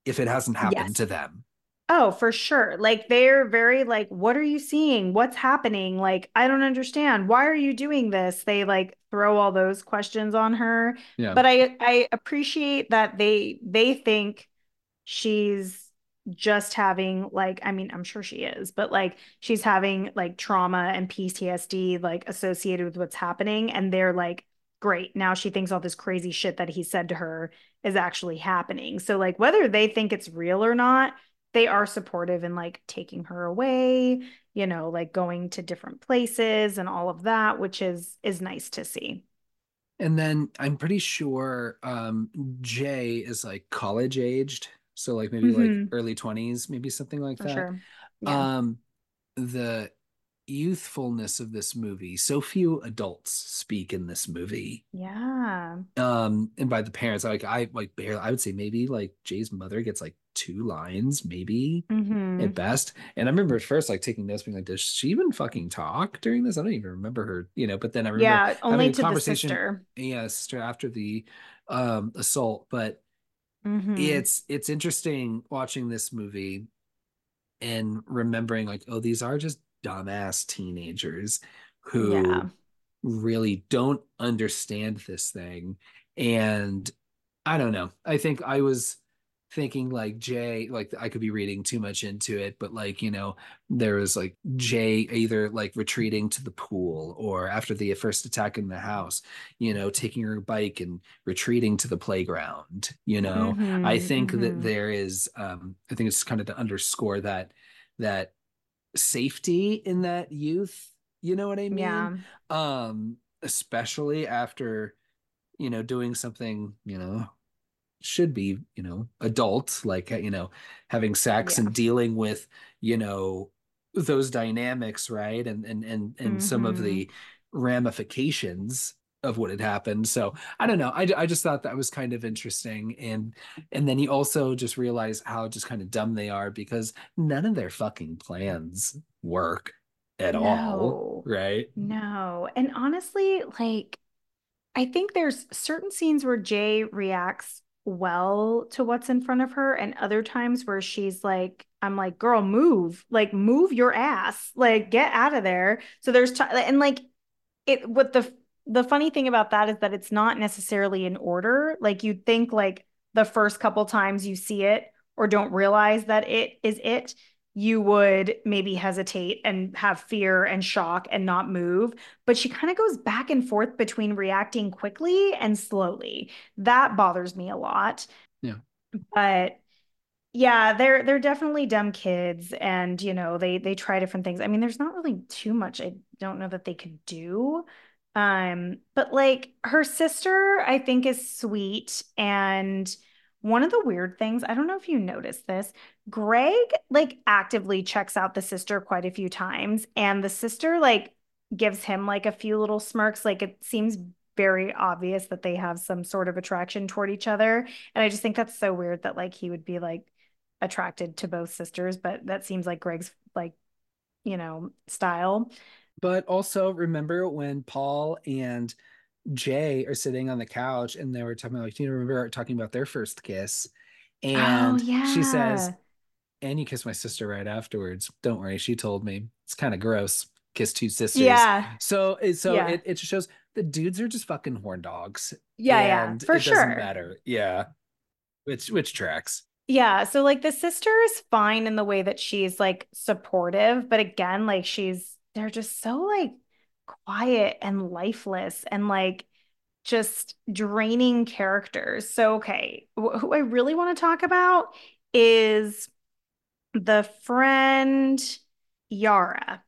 if it hasn't happened Yes. to them. Oh, for sure. Like they're very like, what are you seeing? What's happening? Like, I don't understand. Why are you doing this? They like throw all those questions on her. Yeah. But I I appreciate that they they think she's just having like I mean, I'm sure she is, but like she's having like trauma and PTSD like associated with what's happening and they're like great. Now she thinks all this crazy shit that he said to her is actually happening. So like whether they think it's real or not, they are supportive in like taking her away, you know, like going to different places and all of that, which is is nice to see. And then I'm pretty sure um Jay is like college aged. So like maybe like Mhm. early 20s, maybe something like For that. sure. Yeah. Um the youthfulness of this movie. So few adults speak in this movie. yeah. Um and by the parents, like I like barely I would say maybe like Jay's mother gets like two lines, maybe Mhm. at best. And I remember at first like taking notes being like, does she even fucking talk during this? I don't even remember her, you know, but then I remember Yeah, only to the conversation sister. yeah sister after the um assault but Mhm. it's it's interesting watching this movie and remembering like oh these are just dumbass teenagers who Yeah. really don't understand this thing and i don't know i think i was thinking like jay like i could be reading too much into it but like you know there was like jay either like retreating to the pool or after the first attack in the house you know taking her bike and retreating to the playground you know I Mhm, think that mhm. there is um I think it's kind of to underscore that that safety in that youth, you know what I mean? Yeah. Um especially after you know doing something, you know, should be, you know, adult like you know, having sex Yeah. and dealing with, you know, those dynamics, right? And and and and some of Mhm. the ramifications of what had happened. So I don't know. I, I just thought that was kind of interesting. And and then you also just realize how just kind of dumb they are because none of their fucking plans work at all. No. Right. No. And honestly, like I think there's certain scenes where Jay reacts well to what's in front of her and other times where she's like I'm like, "Girl, move. Like move your ass. Like get out of there." So there's t- and like it what the the funny thing about that is that it's not necessarily in order. Like you'd think like the first couple times you see it or don't realize that it is it, you would maybe hesitate and have fear and shock and not move. But she kind of goes back and forth between reacting quickly and slowly. That bothers me a lot. Yeah. But yeah, they're they're definitely dumb kids and you know, they they try different things. I mean, there's not really too much I don't know that they could do. Um, but like her sister, I think is sweet and one of the weird things, I don't know if you noticed this, Greg like actively checks out the sister quite a few times, and the sister like gives him like a few little smirks. Like it seems very obvious that they have some sort of attraction toward each other. And I just think that's so weird that like he would be like attracted to both sisters, but that seems like Greg's like, you know, style. But also remember when Paul and Jay are sitting on the couch and they were talking about like, do you remember talking about their first kiss? Oh, and oh, yeah. she says, and you kissed my sister right afterwards. Don't worry, she told me. It's kind of gross. Kiss two sisters. Yeah. So so yeah. it, it just shows the dudes are just fucking horn dogs. Yeah, yeah. For it sure. Doesn't matter. Yeah. Which which tracks. Yeah. So like the sister is fine in the way that she's like supportive, but again, like she's they're just so like quiet and lifeless and like just draining characters. So, okay, who I really want to talk about is the friend Yara.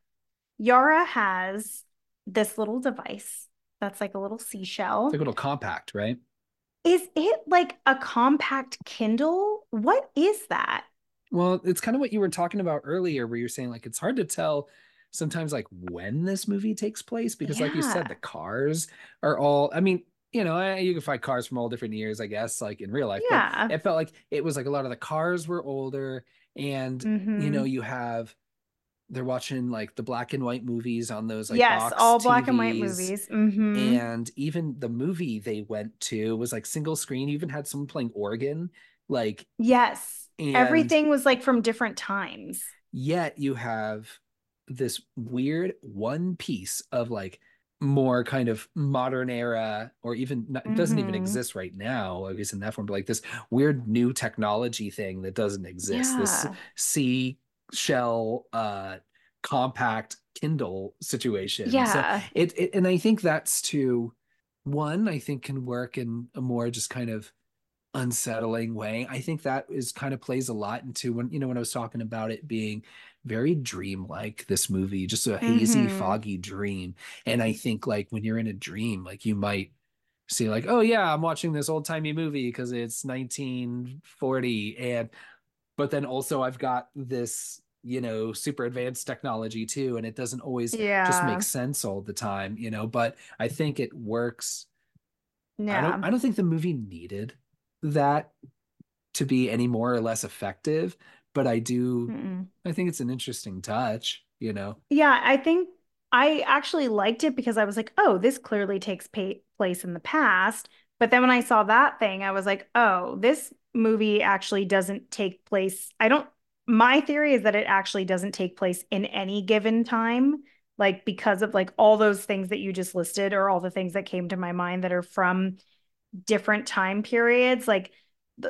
Yara has this little device that's like a little seashell. It's like a little compact, right? Is it like a compact Kindle? What is that? Well, it's kind of what you were talking about earlier, where you're saying like it's hard to tell sometimes like when this movie takes place because yeah. like you said the cars are all i mean you know you can find cars from all different years i guess like in real life yeah. it felt like it was like a lot of the cars were older and mm-hmm. you know mm-hmm. you have they're watching like the black and white movies on those like yes all black and white movies mm-hmm. and even the movie they went to was like single screen you even had someone playing organ like yes everything was like from different times yet you have this weird one piece of like more kind of modern era or even not, it doesn't mm-hmm. even exist right now i guess in that form but like this weird new technology thing that doesn't exist yeah. this sea shell uh compact kindle situation yeah so it, it and i think that's to one i think can work in a more just kind of unsettling way i think that is kind of plays a lot into when you know when i was talking about it being very dreamlike this movie just a hazy mm-hmm. foggy dream and i think like when you're in a dream like you might see like oh yeah i'm watching this old timey movie because it's 1940 and but then also i've got this you know super advanced technology too and it doesn't always yeah. just make sense all the time you know but i think it works yeah. i don't i don't think the movie needed that to be any more or less effective but I do Mm-mm. I think it's an interesting touch, you know. Yeah, I think I actually liked it because I was like, "Oh, this clearly takes place in the past." But then when I saw that thing, I was like, "Oh, this movie actually doesn't take place. I don't my theory is that it actually doesn't take place in any given time like because of like all those things that you just listed or all the things that came to my mind that are from different time periods like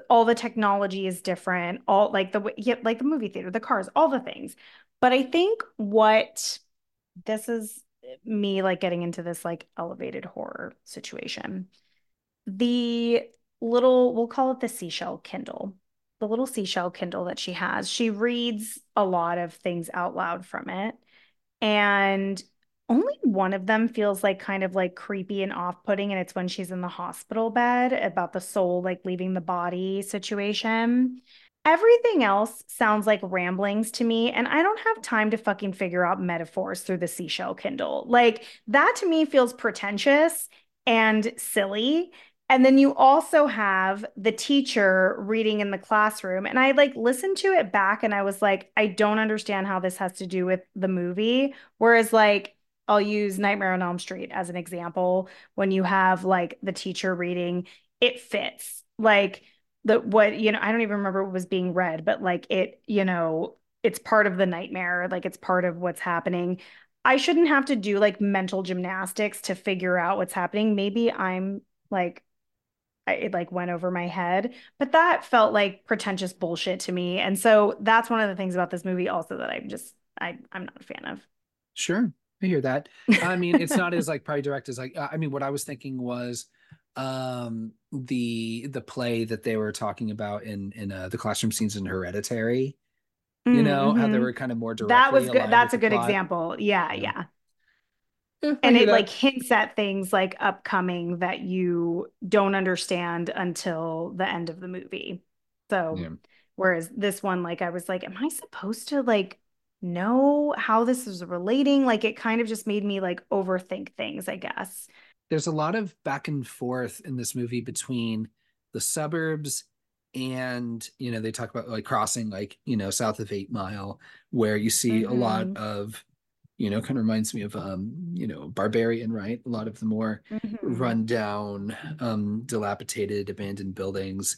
all the technology is different all like the yeah, like the movie theater the cars all the things. But i think what this is me like getting into this like elevated horror situation. The little we'll call it the seashell kindle the little seashell kindle that she has she reads a lot of things out loud from it. And only one of them feels like kind of like creepy and off-putting and it's when she's in the hospital bed about the soul like leaving the body situation everything else sounds like ramblings to me and i don't have time to fucking figure out metaphors through the seashell kindle like that to me feels pretentious and silly and then you also have the teacher reading in the classroom. And I like listened to it back and I was like, I don't understand how this has to do with the movie. Whereas, like, I'll use Nightmare on Elm Street as an example. When you have like the teacher reading, it fits. Like the what, you know, I don't even remember what was being read, but like it, you know, it's part of the nightmare, like it's part of what's happening. I shouldn't have to do like mental gymnastics to figure out what's happening. Maybe I'm like I, it like went over my head, but that felt like pretentious bullshit to me. And so that's one of the things about this movie also that I'm just I I'm not a fan of. Sure. I hear that. I mean, it's not as like probably direct as like I mean, what I was thinking was um the the play that they were talking about in in uh, the classroom scenes in Hereditary. You know mm-hmm. how they mm-hmm. were kind of more direct. That was good. That's a good plot. example. Yeah, yeah. Yeah, and it that. like hints at things like upcoming that you don't understand until the end of the movie. So Yeah. whereas this one, like I was like, am I supposed to like know how this is relating? Like it kind of just made me like overthink things, I guess. There's a lot of back and forth in this movie between the suburbs and you know they talk about like crossing like you know south of eight mile where you see a lot Mhm. of you know kind of reminds me of um you know barbarian right a lot of the more Mhm. run down um dilapidated abandoned buildings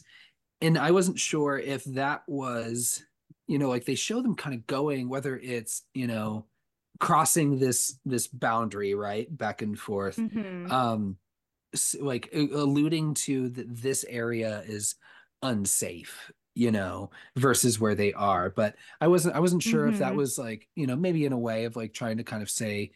and i wasn't sure if that was you know like they show them kind of going whether it's you know crossing this this boundary right back and forth Mhm. um like alluding to that this area is unsafe you know versus where they are but i wasn't i wasn't sure if that Mhm. was like you know maybe in a way of like trying to kind of say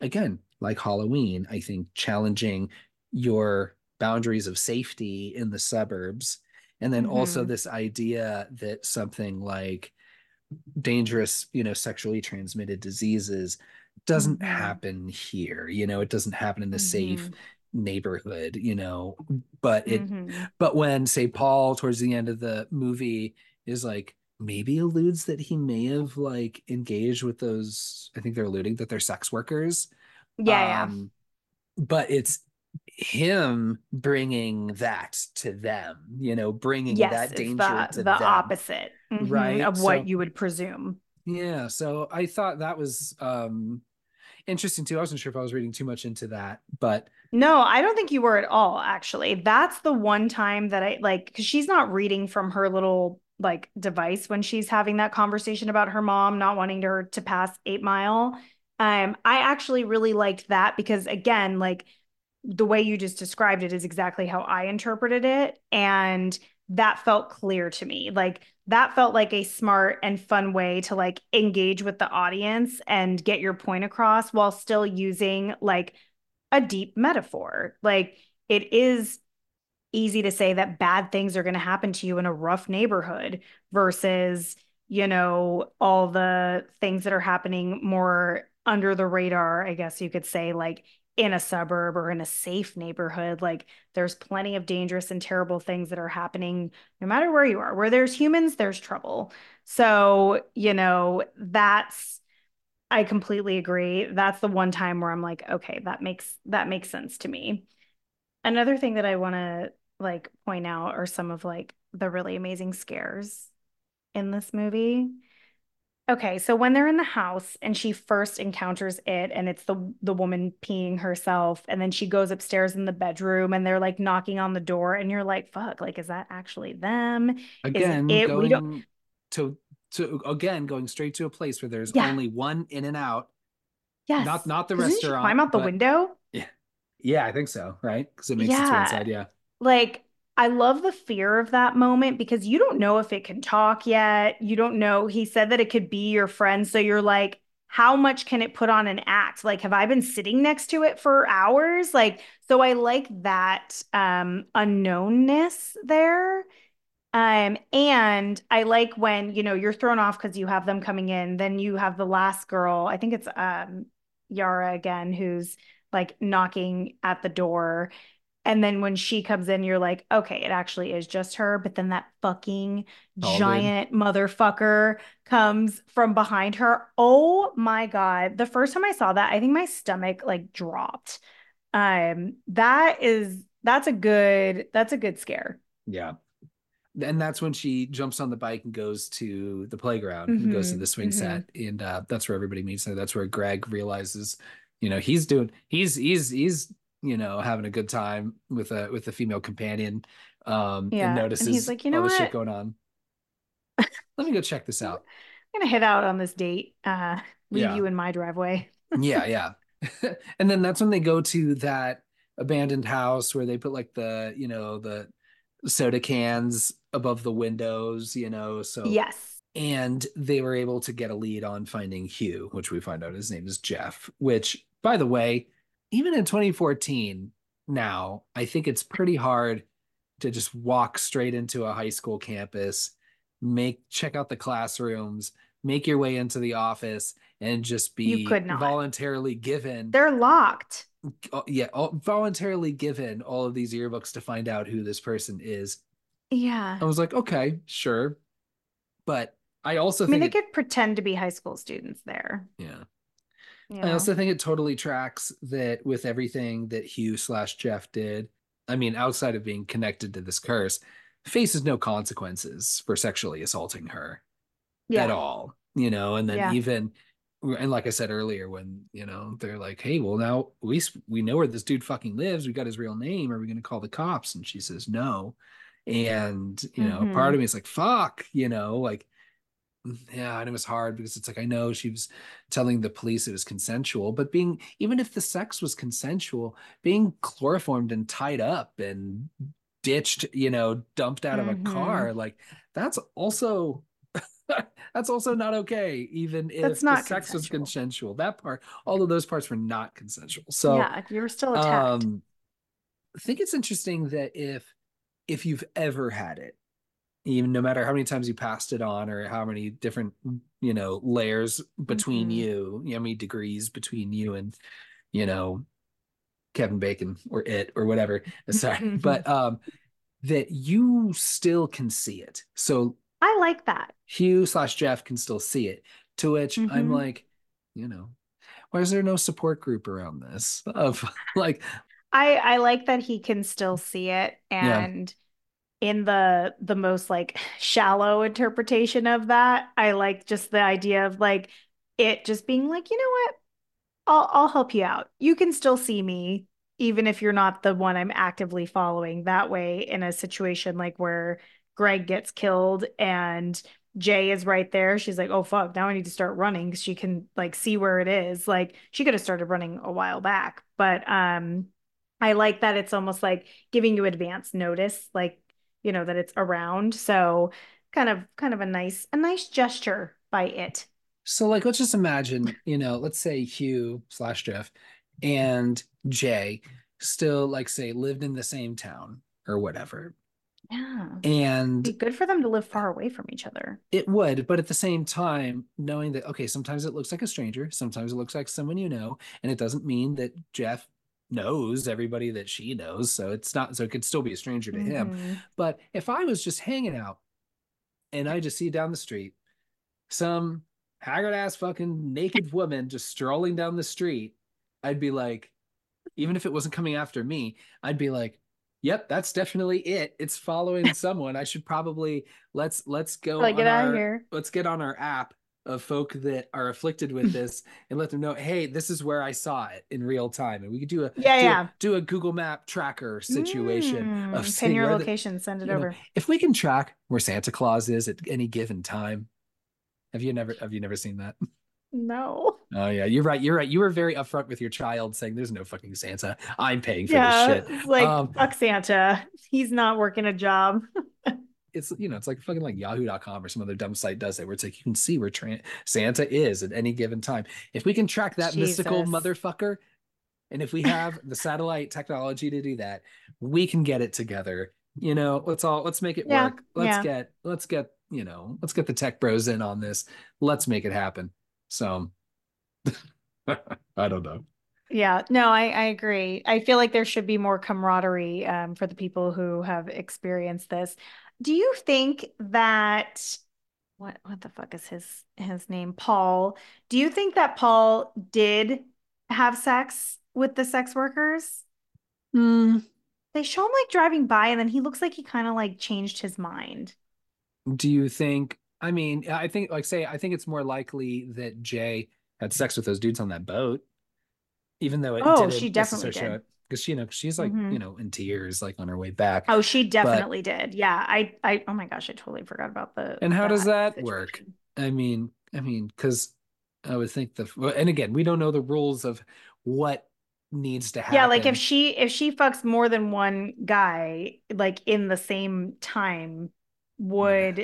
again like halloween i think challenging your boundaries of safety in the suburbs and then also Mhm. this idea that something like dangerous you know sexually transmitted diseases doesn't Mhm. happen here you know it doesn't happen in a safe Mhm. neighborhood you know but it Mhm. but when say paul towards the end of the movie is like maybe alludes that he may have like engaged with those i think they're alluding that they're sex workers Yeah, yeah. um but it's him bringing that to them you know bringing Yes, that danger the to the them opposite mhm, right of what so you would presume. yeah so i thought that was um interesting too i wasn't sure if i was reading too much into that but No, I don't think you were at all, actually. That's the one time that I like, because she's not reading from her little like device when she's having that conversation about her mom not wanting her to pass Eight Mile. Um, I actually really liked that because again, like the way you just described it is exactly how I interpreted it. And that felt clear to me. Like that felt like a smart and fun way to like engage with the audience and get your point across while still using like a deep metaphor. Like it is easy to say that bad things are going to happen to you in a rough neighborhood versus, you know, all the things that are happening more under the radar, I guess you could say, like in a suburb or in a safe neighborhood. Like there's plenty of dangerous and terrible things that are happening no matter where you are. Where there's humans, there's trouble. So, you know, that's I completely agree. That's the one time where I'm like, okay, that makes that makes sense to me. Another thing that I want to like point out are some of like the really amazing scares in this movie. Okay, so when they're in the house and she first encounters it and it's the the woman peeing herself and then she goes upstairs in the bedroom and they're like knocking on the door and you're like, fuck, like is that actually them? Is it again? We don't going to to again going straight to a place where there's Yeah. only one in and out Yes. not not the 'Cause didn't she restaurant climb out the but window? yeah yeah i think so right because it makes its way Yeah. inside yeah Like, I love the fear of that moment because you don't know if it can talk yet. You don't know. He said that it could be your friend. So you're like, how much can it put on an act? Like, have I been sitting next to it for hours? Like, so I like that um unknownness there. Um, and I like when, you know, you're thrown off because you have them coming in, then you have the last girl, I think it's um Yara again, who's like knocking at the door. And then when she comes in, you're like, okay, it actually is just her. But then that fucking all giant motherfucker comes from behind her. Oh my God. The first time I saw that, I think my stomach like dropped. Um, that is that's a good that's a good scare. yeah and that's when she jumps on the bike and goes to the playground and goes to hmm the swing hmm set and uh, that's where everybody meets and that's where greg realizes you know he's doing he's he's he's you know having a good time with a with a female companion um and Yeah. And he's notices like, you all know the shit going on *laughs* let me go check this out I'm gonna head out on this date. Uh, leave yeah you in my driveway. *laughs* yeah yeah *laughs* and then that's when they go to that abandoned house where they put like the you know the soda cans above the windows you know so Yes. and they were able to get a lead on finding Hugh, which we find out his name is Jeff, which, by the way, even in 2014, now, I think it's pretty hard to just walk straight into a high school campus, make check out the classrooms, make your way into the office, and just be You could not. voluntarily given They're locked. uh, yeah all, voluntarily given all of these yearbooks to find out who this person is Yeah. i was like okay sure but i also I mean, they it- could pretend to be high school students there. yeah I also think it totally tracks that with everything that Hugh slash Jeff did. I mean, outside of being connected to this curse, faces no consequences for sexually assaulting her yeah. at all. You know, and then Yeah. even and like I said earlier, when you know they're like, "Hey, well now we we know where this dude fucking lives. We got his real name. Are we going to call the cops?" And she says no. And you know, Mhm. part of me is like, "Fuck," you know, like yeah, and it was hard because it's like I know she was telling the police it was consensual, but being even if the sex was consensual, being chloroformed and tied up and ditched, you know, dumped out of a Mhm. car, like that's also *laughs* that's also not okay, even if That's the not sex was consensual. consensual. That part, all of those parts were not consensual. So yeah, you were still attacked. um I think it's interesting that if if you've ever had it, even no matter how many times you passed it on or how many different you know layers between Mhm. you, you know, how many degrees between you and you know Kevin Bacon or it or whatever. *laughs* Sorry, Mhm. but um that you still can see it. So I like that. Hugh slash Jeff can still see it. To which I'm Mhm. like, you know, why is there no support group around this? *laughs* Of like, I I like that he can still see it Yeah. In the the most like shallow interpretation of that, I like just the idea of like it just being like, you know what? I'll I'll help you out. You can still see me even if you're not the one I'm actively following. That way in a situation like where Greg gets killed and Jay is right there. She's like, "Oh fuck, now I need to start running she can like see where it is." Like she could have started running a while back, but um I like that it's almost like giving you advance notice, like, you know, that it's around. So kind of kind of a nice a nice gesture by it. so like, let's just imagine, you know, let's say Hugh slash Jeff and Jay still like say lived in the same town or whatever. Yeah. And Be good for them to live far away from each other. It would, but at the same time, knowing that, okay, sometimes it looks like a stranger, sometimes it looks like someone you know, and it doesn't mean that Jeff knows everybody that she knows. So it's not, so it could still be a stranger to him. Mhm. But if I was just hanging out and I just see down the street some haggard ass fucking naked woman just strolling down the street, I'd be like, even if it wasn't coming after me, I'd be like, yep, that's definitely it. It's following *laughs* someone. I should probably let's let's go Like, get out of here. let's get on our app of folk that are afflicted with this and let them know, hey, this is where I saw it in real time. And we could do a Yeah, do, yeah. A, do a Google Map tracker situation Mm, of pin your where the- location, send it you know, over. if we can track where Santa Claus is at any given time. Have you never have you never seen that? *laughs* No. Oh yeah, you're right. You're right. You were very upfront with your child saying there's no fucking Santa. I'm paying for Yeah, this shit. like Um, fuck Santa. He's not working a job. *laughs* it's you know, it's like fucking like yahoo.com or some other dumb site does it where it's like you can see where Tran Santa is at any given time. If we can track that mystical motherfucker, and if we have the satellite technology to do that, we can get it together. You know, let's all let's make it Yeah, work. Let's yeah. get let's get, you know, let's get the tech bros in on this. Let's make it happen. So *laughs* I don't know. Yeah, no, I, I agree. I feel like there should be more camaraderie um, for the people who have experienced this. Do you think that what what the fuck is his his name? Paul. Do you think that Paul did have sex with the sex workers? Hmm. They show him like driving by and then he looks like he kind of like changed his mind. Do you think? I mean, I think, like, say, I think it's more likely that Jay had sex with those dudes on that boat, even though it Oh, didn't she definitely necessarily show did. it. Because you know, she's like, Mhm. you know, in tears, like on her way back. Oh, she definitely did. Yeah, I I oh my gosh, I totally forgot about the And how does that work? I mean, I mean, because I would think the, and again, we don't know the rules of what needs to happen. Yeah, like if she if she fucks more than one guy like in the same time, would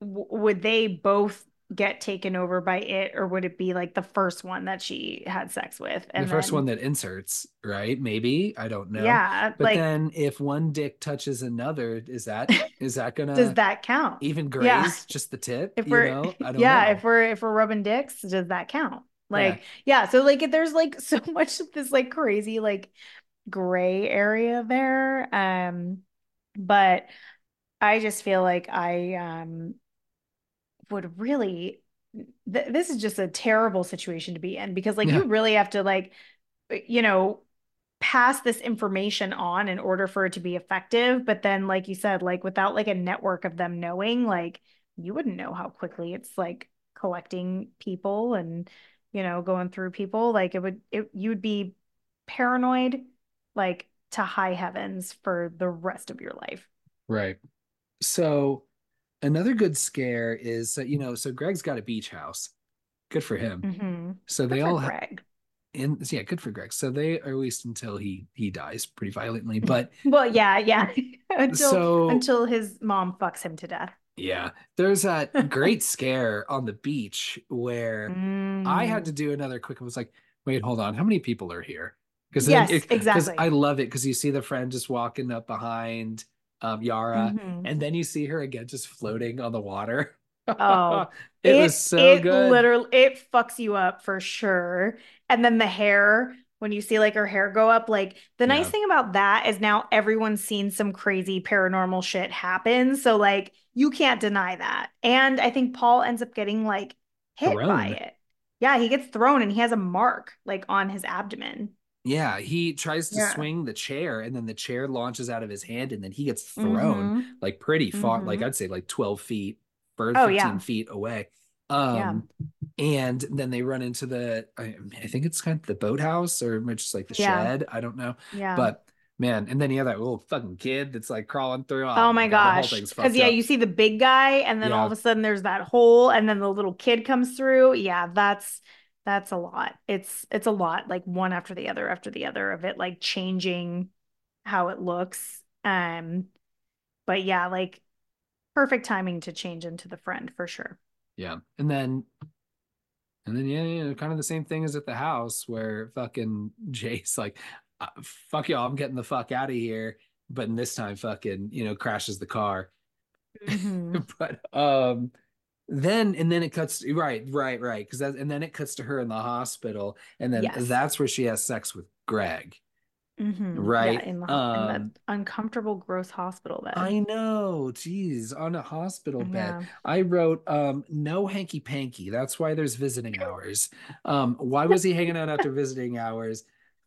w- would they both get taken over by it or would it be like the first one that she had sex with and the first one that inserts right maybe i don't know yeah but like, then if one dick touches another is that *laughs* is that gonna does that count even graze yeah. just the tip if we're know? *laughs* yeah know. if we're if we're rubbing dicks does that count like yeah. yeah so like there's like *laughs* so much of this like crazy like gray area there um but i just feel like i um would really th- this is just a terrible situation to be in because like yeah. you really have to like you know pass this information on in order for it to be effective. But then like you said like without like a network of them knowing like you wouldn't know how quickly it's like collecting people and you know going through people. Like it would it you would be paranoid like to high heavens for the rest of your life. Right. So another good scare is you know so greg's got a beach house. Good for him. Mm-hmm. so good they all greg. In yeah good for greg. So they at least until he he dies pretty violently but well yeah yeah. *laughs* Until so, until his mom fucks him to death. Yeah. There's that great scare on the beach where mm. i had to do another quick it was like wait hold on. How many people are here? Because yes, it, exactly. I love it because you see the friend just walking up behind um, Yara, mm-hmm. and then you see her again just floating on the water. Oh, it, *laughs* it, was so it good. Literally, it fucks you up for sure. And then the hair, when you see like her hair go up, like the nice yeah. thing about that is now everyone's seen some crazy paranormal shit happen. So like you can't deny that. And I think Paul ends up getting like hit thrown. by it. Yeah, he gets thrown and he has a mark like on his abdomen. Yeah, he tries to yeah. swing the chair and then the chair launches out of his hand and then he gets thrown mm-hmm. like pretty far, mm-hmm. like I'd say like 12 feet or oh, 15 yeah. feet away. Um yeah. and then they run into the I, I, think it's kind of the boathouse or just like the shed. I don't know. Yeah. But man, and then you have that little fucking kid that's like crawling through. Oh, oh my gosh. Because yeah, up. you see the big guy, and then all of a sudden there's that hole, and then the little kid comes through. Yeah, that's that's a lot. It's it's a lot, like one after the other after the other of it, like changing how it looks. Um, but yeah, like perfect timing to change into the friend for sure. Yeah, and then and then yeah, yeah, kind of the same thing as at the house where fucking *laughs* Jay's like, uh, "Fuck y'all, I'm getting the fuck out of here." But in this time, fucking you know, crashes the car. *laughs* Mm-hmm. but um, then and then it cuts right right right because that and then it cuts to her in the hospital and then yes. that's where she has sex with greg. Mm-hmm. right? yeah, in, the, um, in that uncomfortable gross hospital bed. I know. Geez on a hospital bed. i wrote um no hanky panky. That's why there's visiting hours. Um why was he hanging out after *laughs* visiting hours?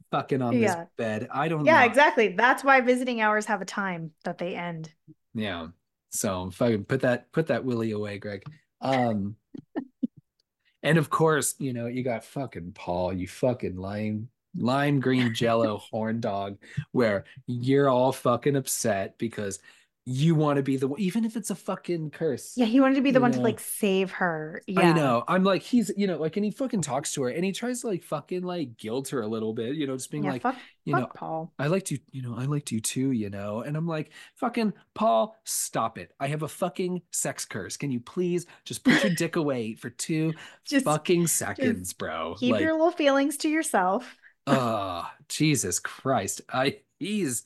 Fucking on yeah. this bed. I don't yeah know. exactly. That's why visiting hours have a time that they end. Yeah. So fucking put that put that willie away greg um, *laughs* and of course, you know, you got fucking Paul, you fucking lime lime green jello horn dog, where you're all fucking upset because you want to be the even if it's a fucking curse. Yeah, he wanted to be the one know? to like save her. Yeah. I know. I'm like, he's you know, like and he fucking talks to her and he tries to like fucking like guilt her a little bit, you know, just being yeah, like, fuck, you fuck know, Paul. I liked you, you know, I liked you too, you know. And I'm like, fucking Paul, stop it. I have a fucking sex curse. Can you please just put your dick away for two *laughs* just, fucking seconds, bro? Keep like, your little feelings to yourself. oh, Jesus Christ. I he's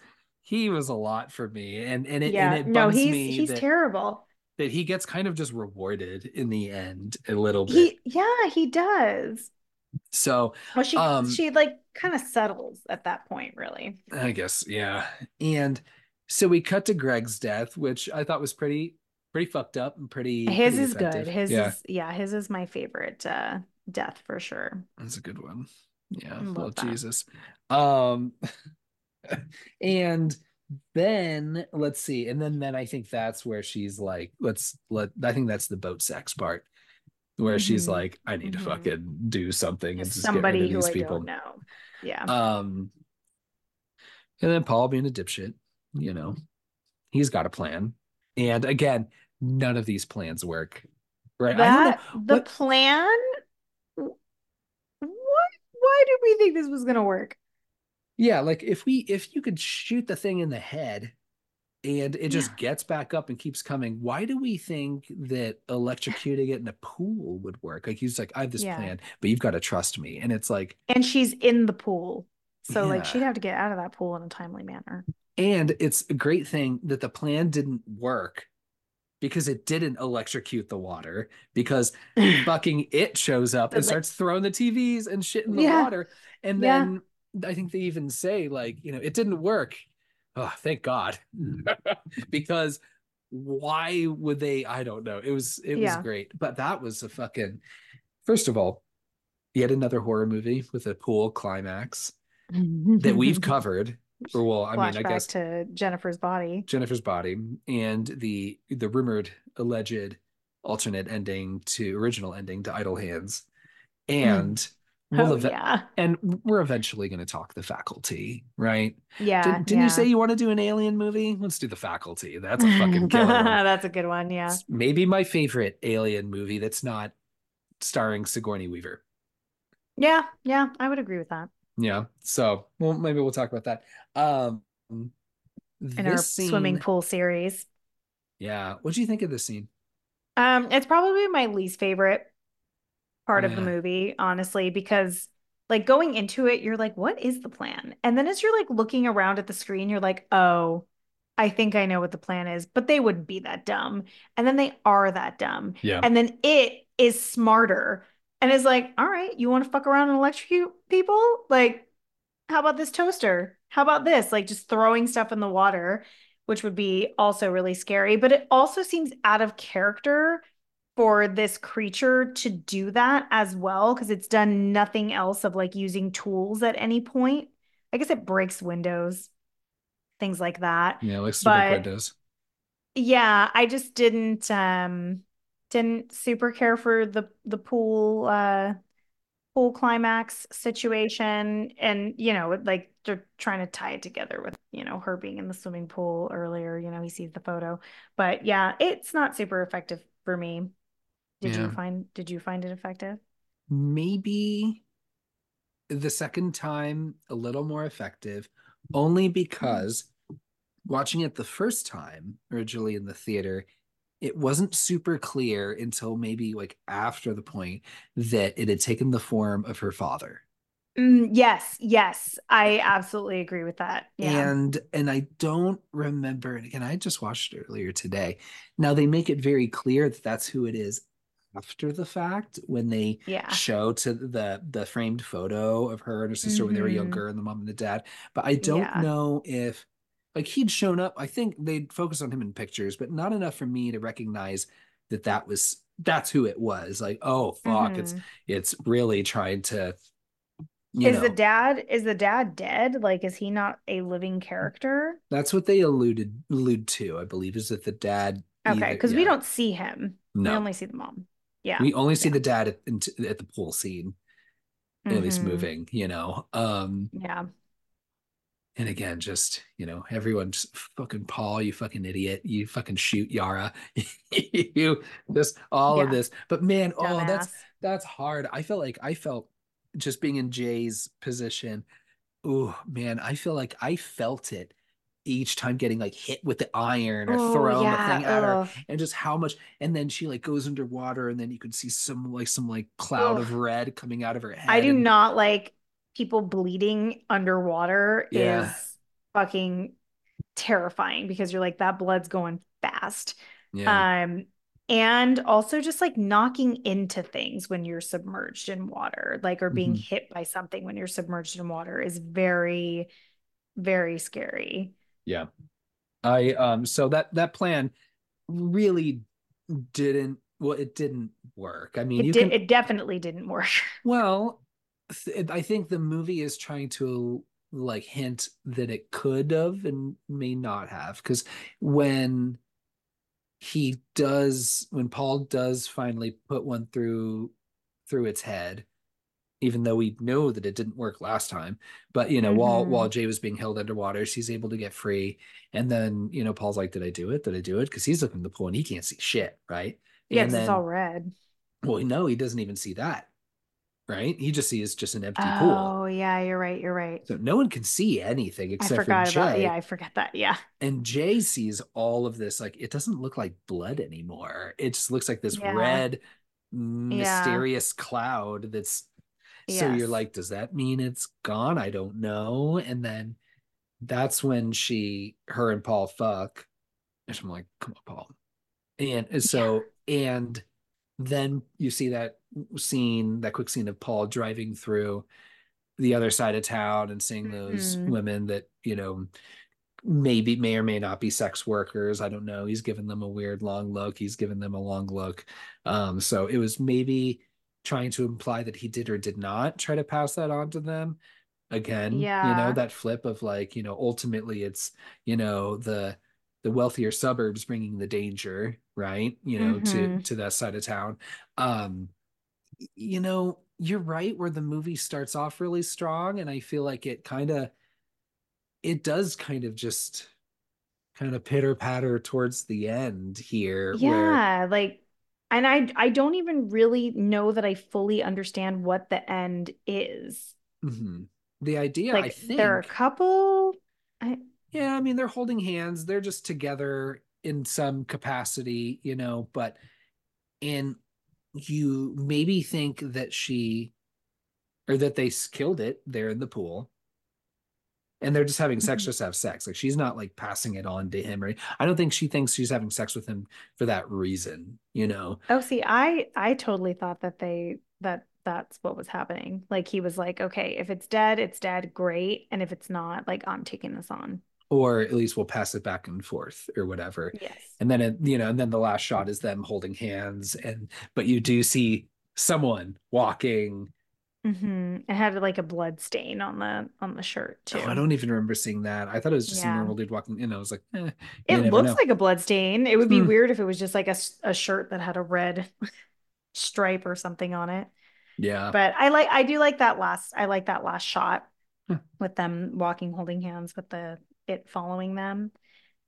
he was a lot for me, and and it yeah and it no he's he's that, terrible that he gets kind of just rewarded in the end a little bit. He, yeah, he does. So well, she um, she like kind of settles at that point, really. I guess, yeah. And so we cut to Greg's death, which I thought was pretty pretty fucked up and pretty. His pretty is effective. good. His yeah. is yeah. His is my favorite uh, death for sure. That's a good one. Yeah. Well. Jesus. Um. *laughs* *laughs* and then let's see and then then i think that's where she's like let's let i think that's the boat sex part where mm-hmm. she's like i need mm-hmm. to fucking do something and somebody who these I people. know. Yeah. Um and then paul being a dipshit you know he's got a plan. And again none of these plans work right? That the what... plan? What why did we think this was gonna work yeah, like if we if you could shoot the thing in the head, and it just yeah. gets back up and keeps coming. Why do we think that electrocuting it in a pool would work? Like he's like, I have this yeah. plan, but you've got to trust me. And it's like, and she's in the pool. So yeah. like she'd have to get out of that pool in a timely manner. And it's a great thing that the plan didn't work because it didn't electrocute the water because *laughs* fucking it shows up and starts throwing the TVs and shit in the water. And then I think they even say like, you know, it didn't work oh, thank God. Hmm. *laughs* because why would they? I don't know. It was it yeah. was great. But that was a fucking first of all, yet another horror movie with a pool climax that we've *laughs* covered. Or well, I Flashback mean, I guess to Jennifer's body. Jennifer's body and the the rumored alleged alternate ending to original ending to Idle Hands. Hmm. And We'll oh, ev- yeah. And we're eventually going to talk the faculty, right? Yeah. Did, not yeah. you say you want to do an alien movie? Let's do the faculty. That's a fucking *laughs* killer. that's a good one. Yeah. It's maybe my favorite alien movie that's not starring Sigourney Weaver. Yeah. Yeah. I would agree with that. Yeah. So, well, maybe we'll talk about that. Um, in our scene, swimming pool series. Yeah. What do you think of this scene? Um, it's probably my least favorite part yeah. of the movie, honestly, because like going into it, you're like, what is the plan? And then as you're like looking around at the screen, you're like, oh, I think I know what the plan is, but they wouldn't be that dumb. And then they are that dumb. Yeah. And then it is smarter and is like, all right, you want to fuck around and electrocute people? Like, how about this toaster? How about this? Like just throwing stuff in the water, which would be also really scary. But it also seems out of character for this creature to do that as well because it's done nothing else of like using tools at any point. I guess it breaks windows, things like that. Yeah, like super windows. Yeah, I just didn't um didn't super care for the the pool uh pool climax situation and you know like they're trying to tie it together with you know her being in the swimming pool earlier you know he sees the photo but yeah it's not super effective for me did yeah. you find did you find it effective? Maybe the second time a little more effective, only because watching it the first time originally in the theater, it wasn't super clear until maybe like after the point that it had taken the form of her father. Mm, yes, yes, I absolutely agree with that. Yeah. And and I don't remember. And again, I just watched it earlier today. Now they make it very clear that that's who it is after the fact when they yeah. show to the the framed photo of her and her sister mm-hmm. when they were mm-hmm. younger and the mom and the dad but i don't yeah. know if like he'd shown up i think they'd focus on him in pictures but not enough for me to recognize that that was that's who it was like oh fuck mm-hmm. it's it's really trying to is know. the dad is the dad dead like is he not a living character that's what they alluded allude to i believe is that the dad okay because yeah. we don't see him no. we only see the mom yeah. We only see yeah. the dad at, at, the pool scene, mm-hmm. at least mm-hmm. moving, you know. Um Yeah. And again, just you know, everyone just fucking Paul, you fucking idiot, you fucking shoot Yara, *laughs* you just all yeah. of this. But man, Dumbass. oh, that's that's hard. I felt like I felt just being in Jay's position. Oh man, I feel like I felt it each time getting like hit with the iron or oh, throwing yeah, the thing at her and just how much and then she like goes underwater and then you can see some like some like cloud of red coming out of her head. I do and... not like people bleeding underwater yeah. is fucking terrifying because you're like that blood's going fast. Yeah. Um and also just like knocking into things when you're submerged in water like or being mm-hmm. hit by something when you're submerged in water is very very scary yeah. I um so that that plan really didn't well it didn't work. I mean, it you did, can, it definitely didn't work. *laughs* Well, th- I think the movie is trying to like hint that it could have and may not have cuz when he does when Paul does finally put one through through its head even though we know that it didn't work last time. But you know, mm-hmm. while while Jay was being held underwater, she's able to get free. And then you know, Paul's like, "Did I do it? Did I do it?" Because he's looking at the pool and he can't see shit, right? Yeah, it's all red. Well, no, he doesn't even see that. right? He just sees just an empty oh, pool. Oh yeah, you're right. You're right. So no one can see anything except for Jay. about yeah, I forget that. Yeah. and Jay sees all of this. Like it doesn't look like blood anymore. It just looks like this Yeah. red, mysterious cloud that's so you're like, does that mean it's gone? I don't know. And then that's when she, her and Paul fuck. And I'm like, come on, Paul. And so, and then you see that scene, that quick scene of Paul driving through the other side of town and seeing those Mhm. women that, you know, maybe may or may not be sex workers. I don't know. He's given them a weird long look. He's given them a long look. Um, so it was maybe trying to imply that he did or did not try to pass that on to them. Again, yeah. you know, that flip of like, you know, ultimately it's, you know, the the wealthier suburbs bringing the danger, right? You know, to Mhm. to that side of town. Um, you know, you're right where the movie starts off really strong and I feel like it kind of it does kind of just kind of pitter patter towards the end here where Yeah, like and I I don't even really know that I fully understand what the end is. Mhm. the idea I Like think they're a couple. I yeah, I mean they're holding hands, they're just together in some capacity, you know, but and you maybe think that she or that they killed it there in the pool and they're just having sex Mhm. just to have sex like she's not like passing it on to him or i don't think she thinks she's having sex with him for that reason you know Oh, see, I I totally thought that they that that's what was happening. Like he was like, okay, if it's dead, it's dead, great. And if it's not, like I'm taking this on. or at least we'll pass it back and forth or whatever Yes. and then it, you know and then the last shot is them holding hands and but you do see someone walking Mm-hmm. It had like a blood stain on the on the shirt too. oh, i don't even remember seeing that i thought it was just a normal dude walking in i was like eh, It looks know. like a blood stain. It would be Hmm. weird if it was just like a, a shirt that had a red *laughs* stripe or something on it. yeah But I like I do like that last I like that last shot Huh. with them walking holding hands with the it following them.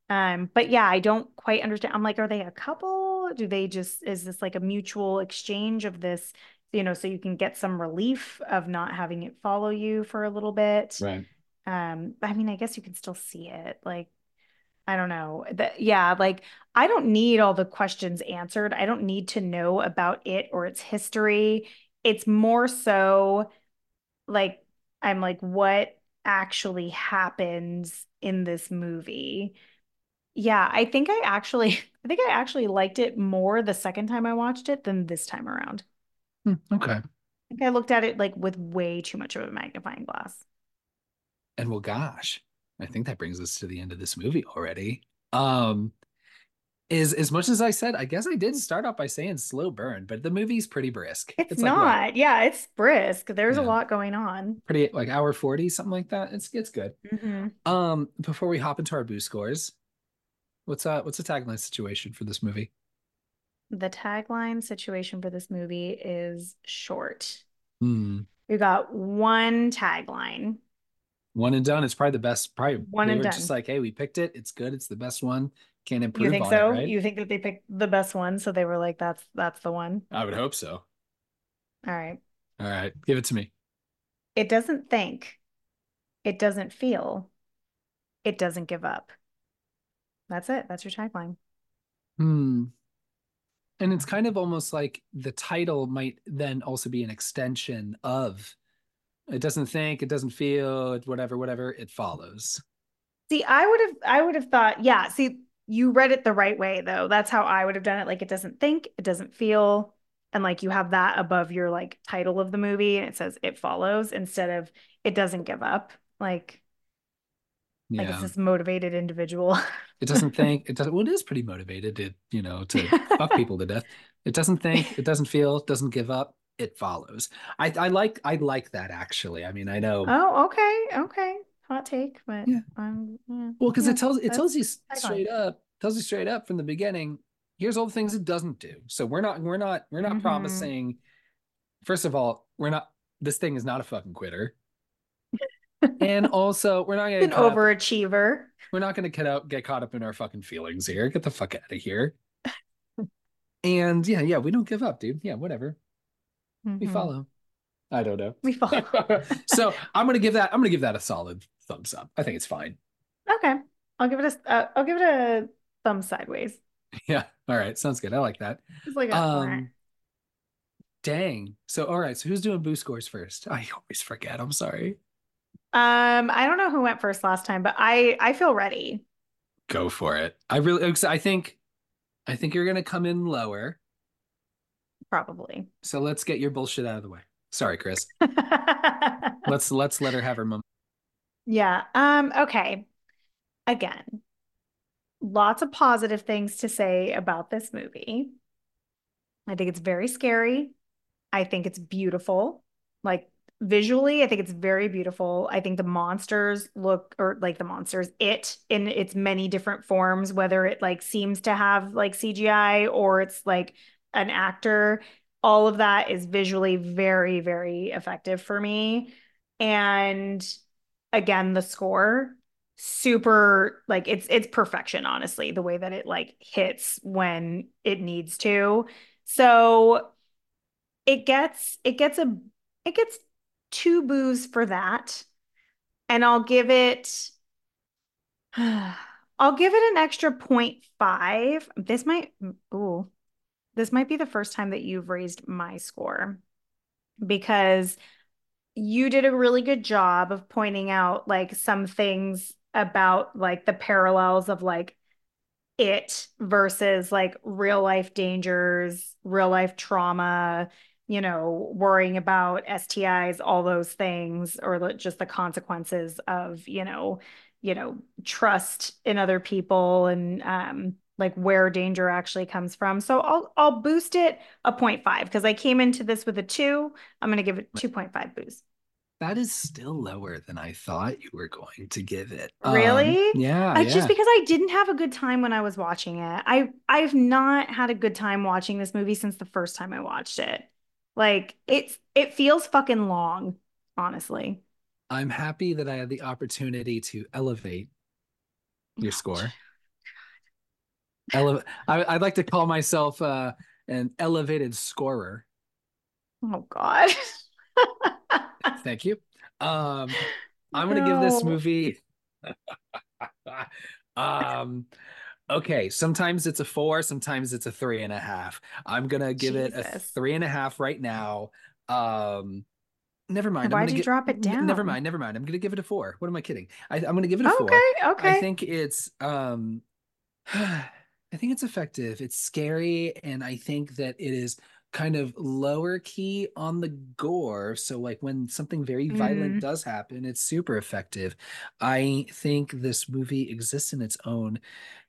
Um, but yeah, I don't quite understand. I'm like, are they a couple? Do they just is this like a mutual exchange of this, you know, so you can get some relief of not having it follow you for a little bit? right Um, I mean, I guess you can still see it. Like, I don't know. That yeah, like I don't need all the questions answered. I don't need to know about it or its history. It's more so like I'm like, what actually happens in this movie? Yeah, I think I actually *laughs* I think I actually liked it more the second time I watched it than this time around. Hmm, okay I think I looked at it like with way too much of a magnifying glass. and well gosh i think that brings us to the end of this movie already um is as much as i said i guess i did start off by saying slow burn but the movie's pretty brisk It's, like, what, not. yeah, it's brisk. There's a lot going on. pretty like hour 40 something like that it's it's good Mhm. um before we hop into our boo scores what's uh what's the tagline situation for this movie The tagline situation for this movie is short. hmm We got one tagline. one and done it's probably the best probably One they and were done. just like hey we picked it it's good it's the best one can't improve You think on so? it right You think that they picked the best one, so they were like, "That's that's the one." i would hope so All right. all right give it to me It doesn't think. It doesn't feel. It doesn't give up. That's it. That's your tagline. Hmm. And it's kind of almost like the title might then also be an extension of it doesn't think, it doesn't feel, whatever, whatever, it follows. See, I would have I would have thought, yeah, see, you read it the right way though. That's how I would have done it. Like it doesn't think, it doesn't feel, and like you have that above your like title of the movie and it says it follows instead of it doesn't give up. Like like it's this motivated individual. *laughs* It doesn't think, it doesn't well, it is pretty motivated to, you know, to fuck people to death. *laughs* It doesn't think, it doesn't feel, it doesn't give up, it follows. I I like I like that actually. I mean, I know Oh, okay, okay. Hot take, but Yeah. um, yeah, Well, because yeah, it tells it tells you straight up, tells you straight up from the beginning. Here's all the things it doesn't do. So we're not we're not we're not Mhm. promising. First of all, we're not. This thing is not a fucking quitter. *laughs* and also, we're not gonna an cut up- overachiever. We're not gonna cut out get caught up in our fucking feelings here. Get the fuck out of here. *laughs* and yeah, yeah, we don't give up, dude. Yeah, whatever. We Mhm. follow. I don't know. We follow. *laughs* so I'm gonna give that. I'm gonna give that a solid thumbs up. I think it's fine. Okay, I'll give it a. Uh, I'll give it a thumb sideways. *laughs* Yeah. All right. Sounds good. I like that. It's like a, Um, dang. So all right. So who's doing boo scores first? I always forget. I'm sorry. Um, I don't know who went first last time, but I I feel ready. Go for it. I really. I think. I think you're gonna come in lower. Probably. So let's get your bullshit out of the way. Sorry, Chris. *laughs* Let's let's let her have her moment. Yeah. Um, okay. Again, lots of positive things to say about this movie. I think it's very scary. I think it's beautiful. Like visually, I think it's very beautiful. I think the monsters look or like the monsters, it in its many different forms, whether it like seems to have like CGI or it's like an actor, all of that is visually very, very effective for me. And again, the score super like it's it's perfection honestly the way that it like hits when it needs to so it gets it gets a it gets two boos for that and i'll give it *sighs* i'll give it an extra 0.5 this might ooh this might be the first time that you've raised my score because you did a really good job of pointing out like some things about like the parallels of like it versus like real life dangers, real life trauma, you know, worrying about STIs, all those things, or just the consequences of, you know, you know, trust in other people and um like where danger actually comes from. So I'll I'll boost it a 0.5 because I came into this with a 2. I'm going to give it 2.5 boost. That is still lower than I thought you were going to give it. Really? Um, yeah, yeah. Just because I didn't have a good time when I was watching it. I I've not had a good time watching this movie since the first time I watched it. Like it's it feels fucking long, honestly. I'm happy that I had the opportunity to elevate your score. Ele- I, would like to call myself uh, an elevated scorer. Oh God. *laughs* Thank you. Um, I'm gonna give this movie. *laughs* um, okay. Sometimes it's a four. Sometimes it's a three and a half. I'm gonna give Jesus. it a three and a half right now. Um, never mind. Why did you get, drop it down? Never mind. Never mind. I'm gonna give it a four. What am I kidding? I, am gonna give it a four. Okay. Okay. I think it's um. *sighs* I think it's effective. It's scary, and I think that it is kind of lower key on the gore. So, like when something very violent Mhm. does happen, it's super effective. I think this movie exists in its own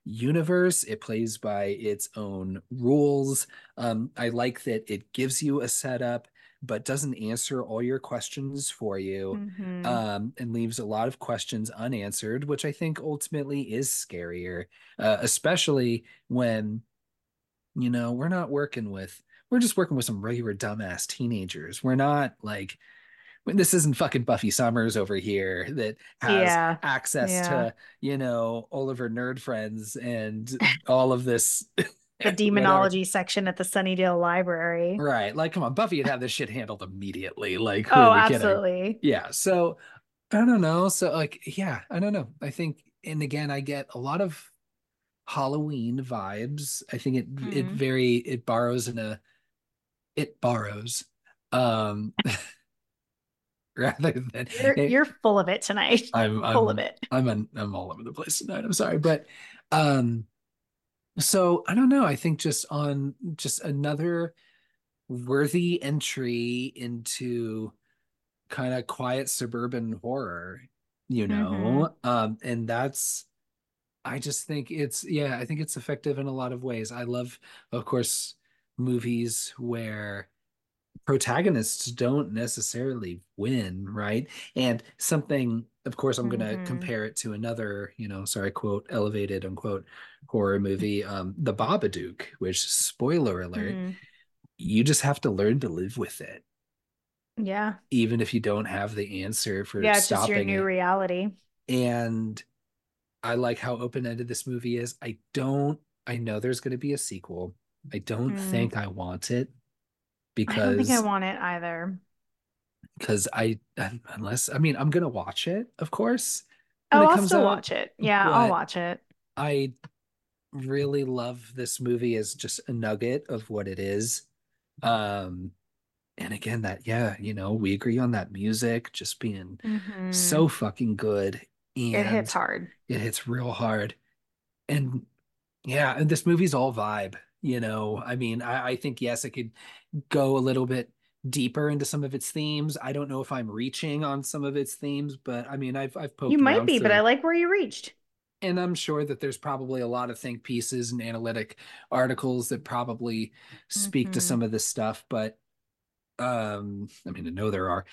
universe. It plays by its own rules. Um, I like that it gives you a setup, but doesn't answer all your questions for you. Mhm. Um, and leaves a lot of questions unanswered, which I think ultimately is scarier, uh, especially when, you know, we're not working with we're just working with some regular dumbass teenagers. We're not like this isn't fucking Buffy Summers over here that has Yeah. access Yeah. to, you know, Oliver Nerd Friends and all of this. *laughs* The *laughs* demonology section at the Sunnydale Library. Right. Like, come on, Buffy would have this shit handled immediately. Like, who Oh, we kidding? absolutely. Yeah. So I don't know. So like, yeah, I don't know. I think, and again, I get a lot of Halloween vibes. I think it it Mhm. very it borrows in a it borrows um *laughs* rather than *laughs* You're, it- you're full of it tonight. I'm, *laughs* I'm full of it. I'm an, I'm all over the place tonight. I'm sorry, but um, so I don't know. I think just on just another worthy entry into kind of quiet suburban horror, you know, um, and that's. I just think it's yeah. I think it's effective in a lot of ways. I love, of course, movies where protagonists don't necessarily win, right? And something, of course, I'm going to Mhm. compare it to another, you know, sorry, quote, elevated, unquote, horror movie, *laughs* um, The Babadook, which, spoiler alert, Mm. you just have to learn to live with it, Yeah. even if you don't have the answer for Yeah. It's just stopping your new it. reality. And I like how open ended this movie is. I don't, I know there's going to be a sequel. I don't Hmm. think I want it I don't think I want it either. because I unless I mean I'm gonna watch it, of course. oh, I'll still out, watch it. Yeah, I'll watch it. I really love this movie as just a nugget of what it is. Um, and again, that yeah, you know, we agree on that music just being mm-hmm. so fucking good. And it hits hard. It hits real hard. And yeah, and this movie's all vibe, you know. I mean, I, I think yes, it could go a little bit deeper into some of its themes. I don't know if I'm reaching on some of its themes, but I mean, I've I've poked. You might be, through. but I like where you reached. And I'm sure that there's probably a lot of think pieces and analytic articles that probably speak mm-hmm. to some of this stuff. But um, I mean, I know there are.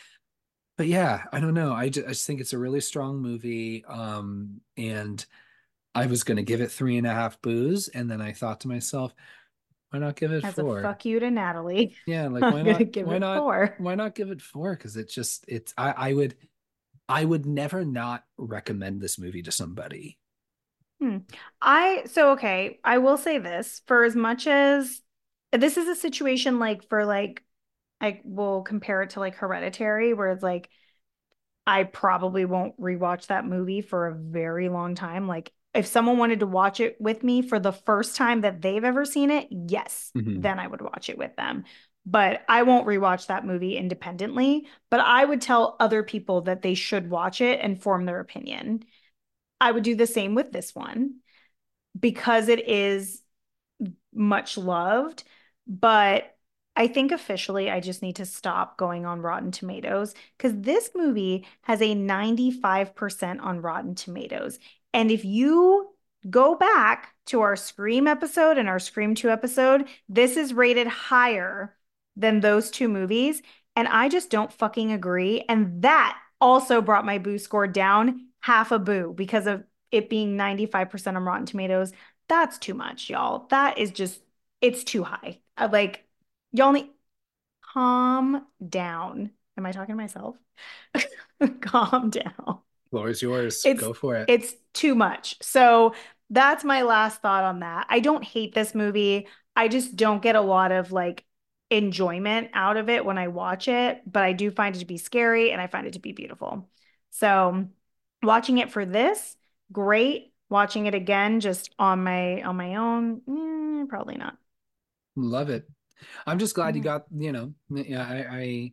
But yeah, I don't know. I just, I just think it's a really strong movie. Um, and I was going to give it three and a half boos, and then I thought to myself, why not give it As four? fuck you to Natalie. Yeah, *laughs* like why not? Give why it not? Four. Why not give it four? Because it's just it's I I would I would never not recommend this movie to somebody. Hmm. I so okay. I will say this for as much as this is a situation like for like I will compare it to like Hereditary, where it's like I probably won't rewatch that movie for a very long time. Like if someone wanted to watch it with me for the first time that they've ever seen it, yes, mm-hmm. then I would watch it with them. But I won't rewatch that movie independently. But I would tell other people that they should watch it and form their opinion. I would do the same with this one because it is much loved. But I think officially I just need to stop going on Rotten Tomatoes because this movie has a 95% on Rotten Tomatoes. And if you go back to our Scream episode and our Scream 2 episode, this is rated higher than those two movies. And I just don't fucking agree. And that also brought my boo score down half a boo because of it being 95% on Rotten Tomatoes. That's too much, y'all. That is just, it's too high. I, like, y'all need calm down. Am I talking to myself? *laughs* calm down. Floor is yours. It's, Go for it. It's too much. So that's my last thought on that. I don't hate this movie. I just don't get a lot of like enjoyment out of it when I watch it, but I do find it to be scary and I find it to be beautiful. So watching it for this, great. Watching it again just on my on my own, eh, probably not. Love it. I'm just glad you got, you know, yeah, I, I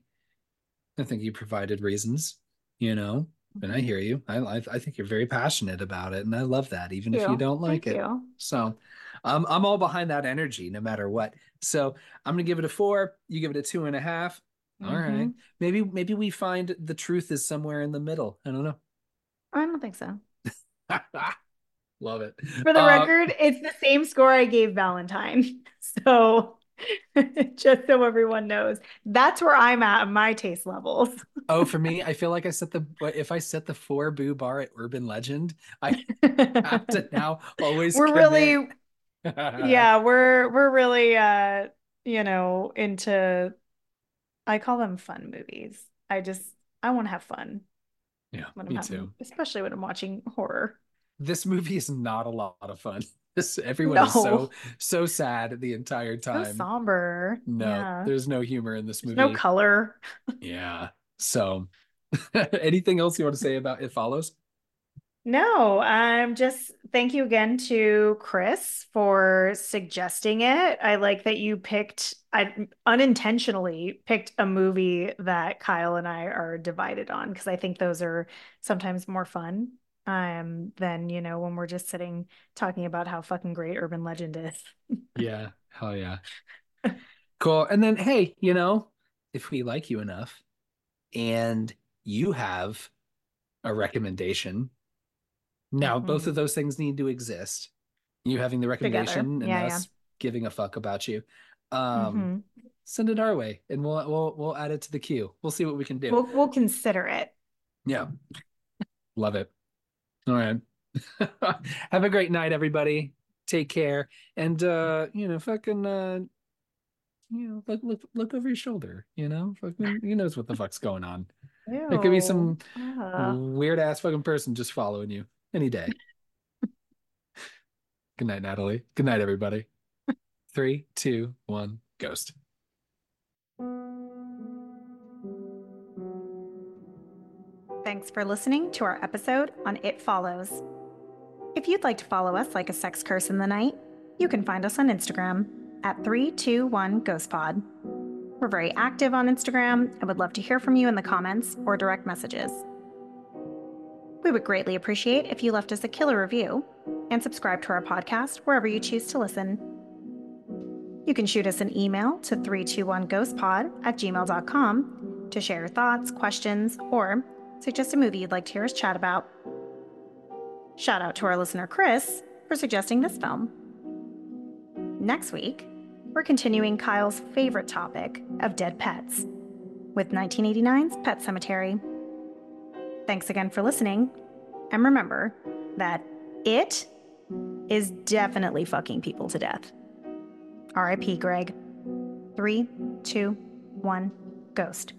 I think you provided reasons, you know, and I hear you. I, I, I think you're very passionate about it, and I love that, even Thank if you, don't like Thank it. You. So, um, I'm all behind that energy, no matter what. So I'm gonna give it a four. You give it a two and a half. All mm-hmm. right. Maybe maybe we find the truth is somewhere in the middle. I don't know. I don't think so. *laughs* Love it. For the uh, record, it's the same score I gave Valentine. *laughs* So *laughs* just so everyone knows. That's where i'm at my taste levels. Oh for me *laughs* i feel like i set the if i set the four boo bar at urban legend i have to *laughs* now always we're commit. really yeah we're we're really uh you know into i call them fun movies. I just i want to have fun. Yeah me having, too. especially when i'm watching horror. This movie is not a lot of fun this everyone no. is so so sad the entire time. So somber. No, yeah. there's no humor in this there's movie. no color. *laughs* yeah. So *laughs* anything else you want to say about it follows? No, um, just thank you again to Chris for suggesting it. I like that you picked, I unintentionally picked a movie that Kyle and I are divided on because I think those are sometimes more fun um than you know when we're just sitting talking about how fucking great urban legend is. Yeah hell yeah. *laughs* Cool and then hey you know if we like you enough and you have a recommendation now mm-hmm. both of those things need to exist you having the recommendation yeah, and us yeah. giving a fuck about you um mm-hmm. send it our way and we'll we'll we'll add it to the queue. We'll see what we can do. We'll, we'll consider it. Yeah. Love it all right. *laughs* Have a great night, everybody. Take care. And uh, you know, fucking uh you know, look look look over your shoulder, you know? Fucking he knows what the fuck's going on. Ew. It could be some weird ass fucking person just following you any day. *laughs* Good night, Natalie. Good night, everybody. Three, two, one, ghost. Thanks for listening to our episode on It Follows. If you'd like to follow us like a sex curse in the night, you can find us on Instagram at 321ghostpod. We're very active on Instagram and would love to hear from you in the comments or direct messages. We would greatly appreciate if you left us a killer review and subscribe to our podcast wherever you choose to listen. You can shoot us an email to 321ghostpod at gmail.com to share your thoughts, questions, or suggest a movie you'd like to hear us chat about. Shout out to our listener Chris for suggesting this film. Next week, we're continuing Kyle's favorite topic of dead pets with 1989's Pet Sematary. Thanks again for listening, and remember that it is definitely fucking people to death. RIP, Greg. Three, two, one, ghost.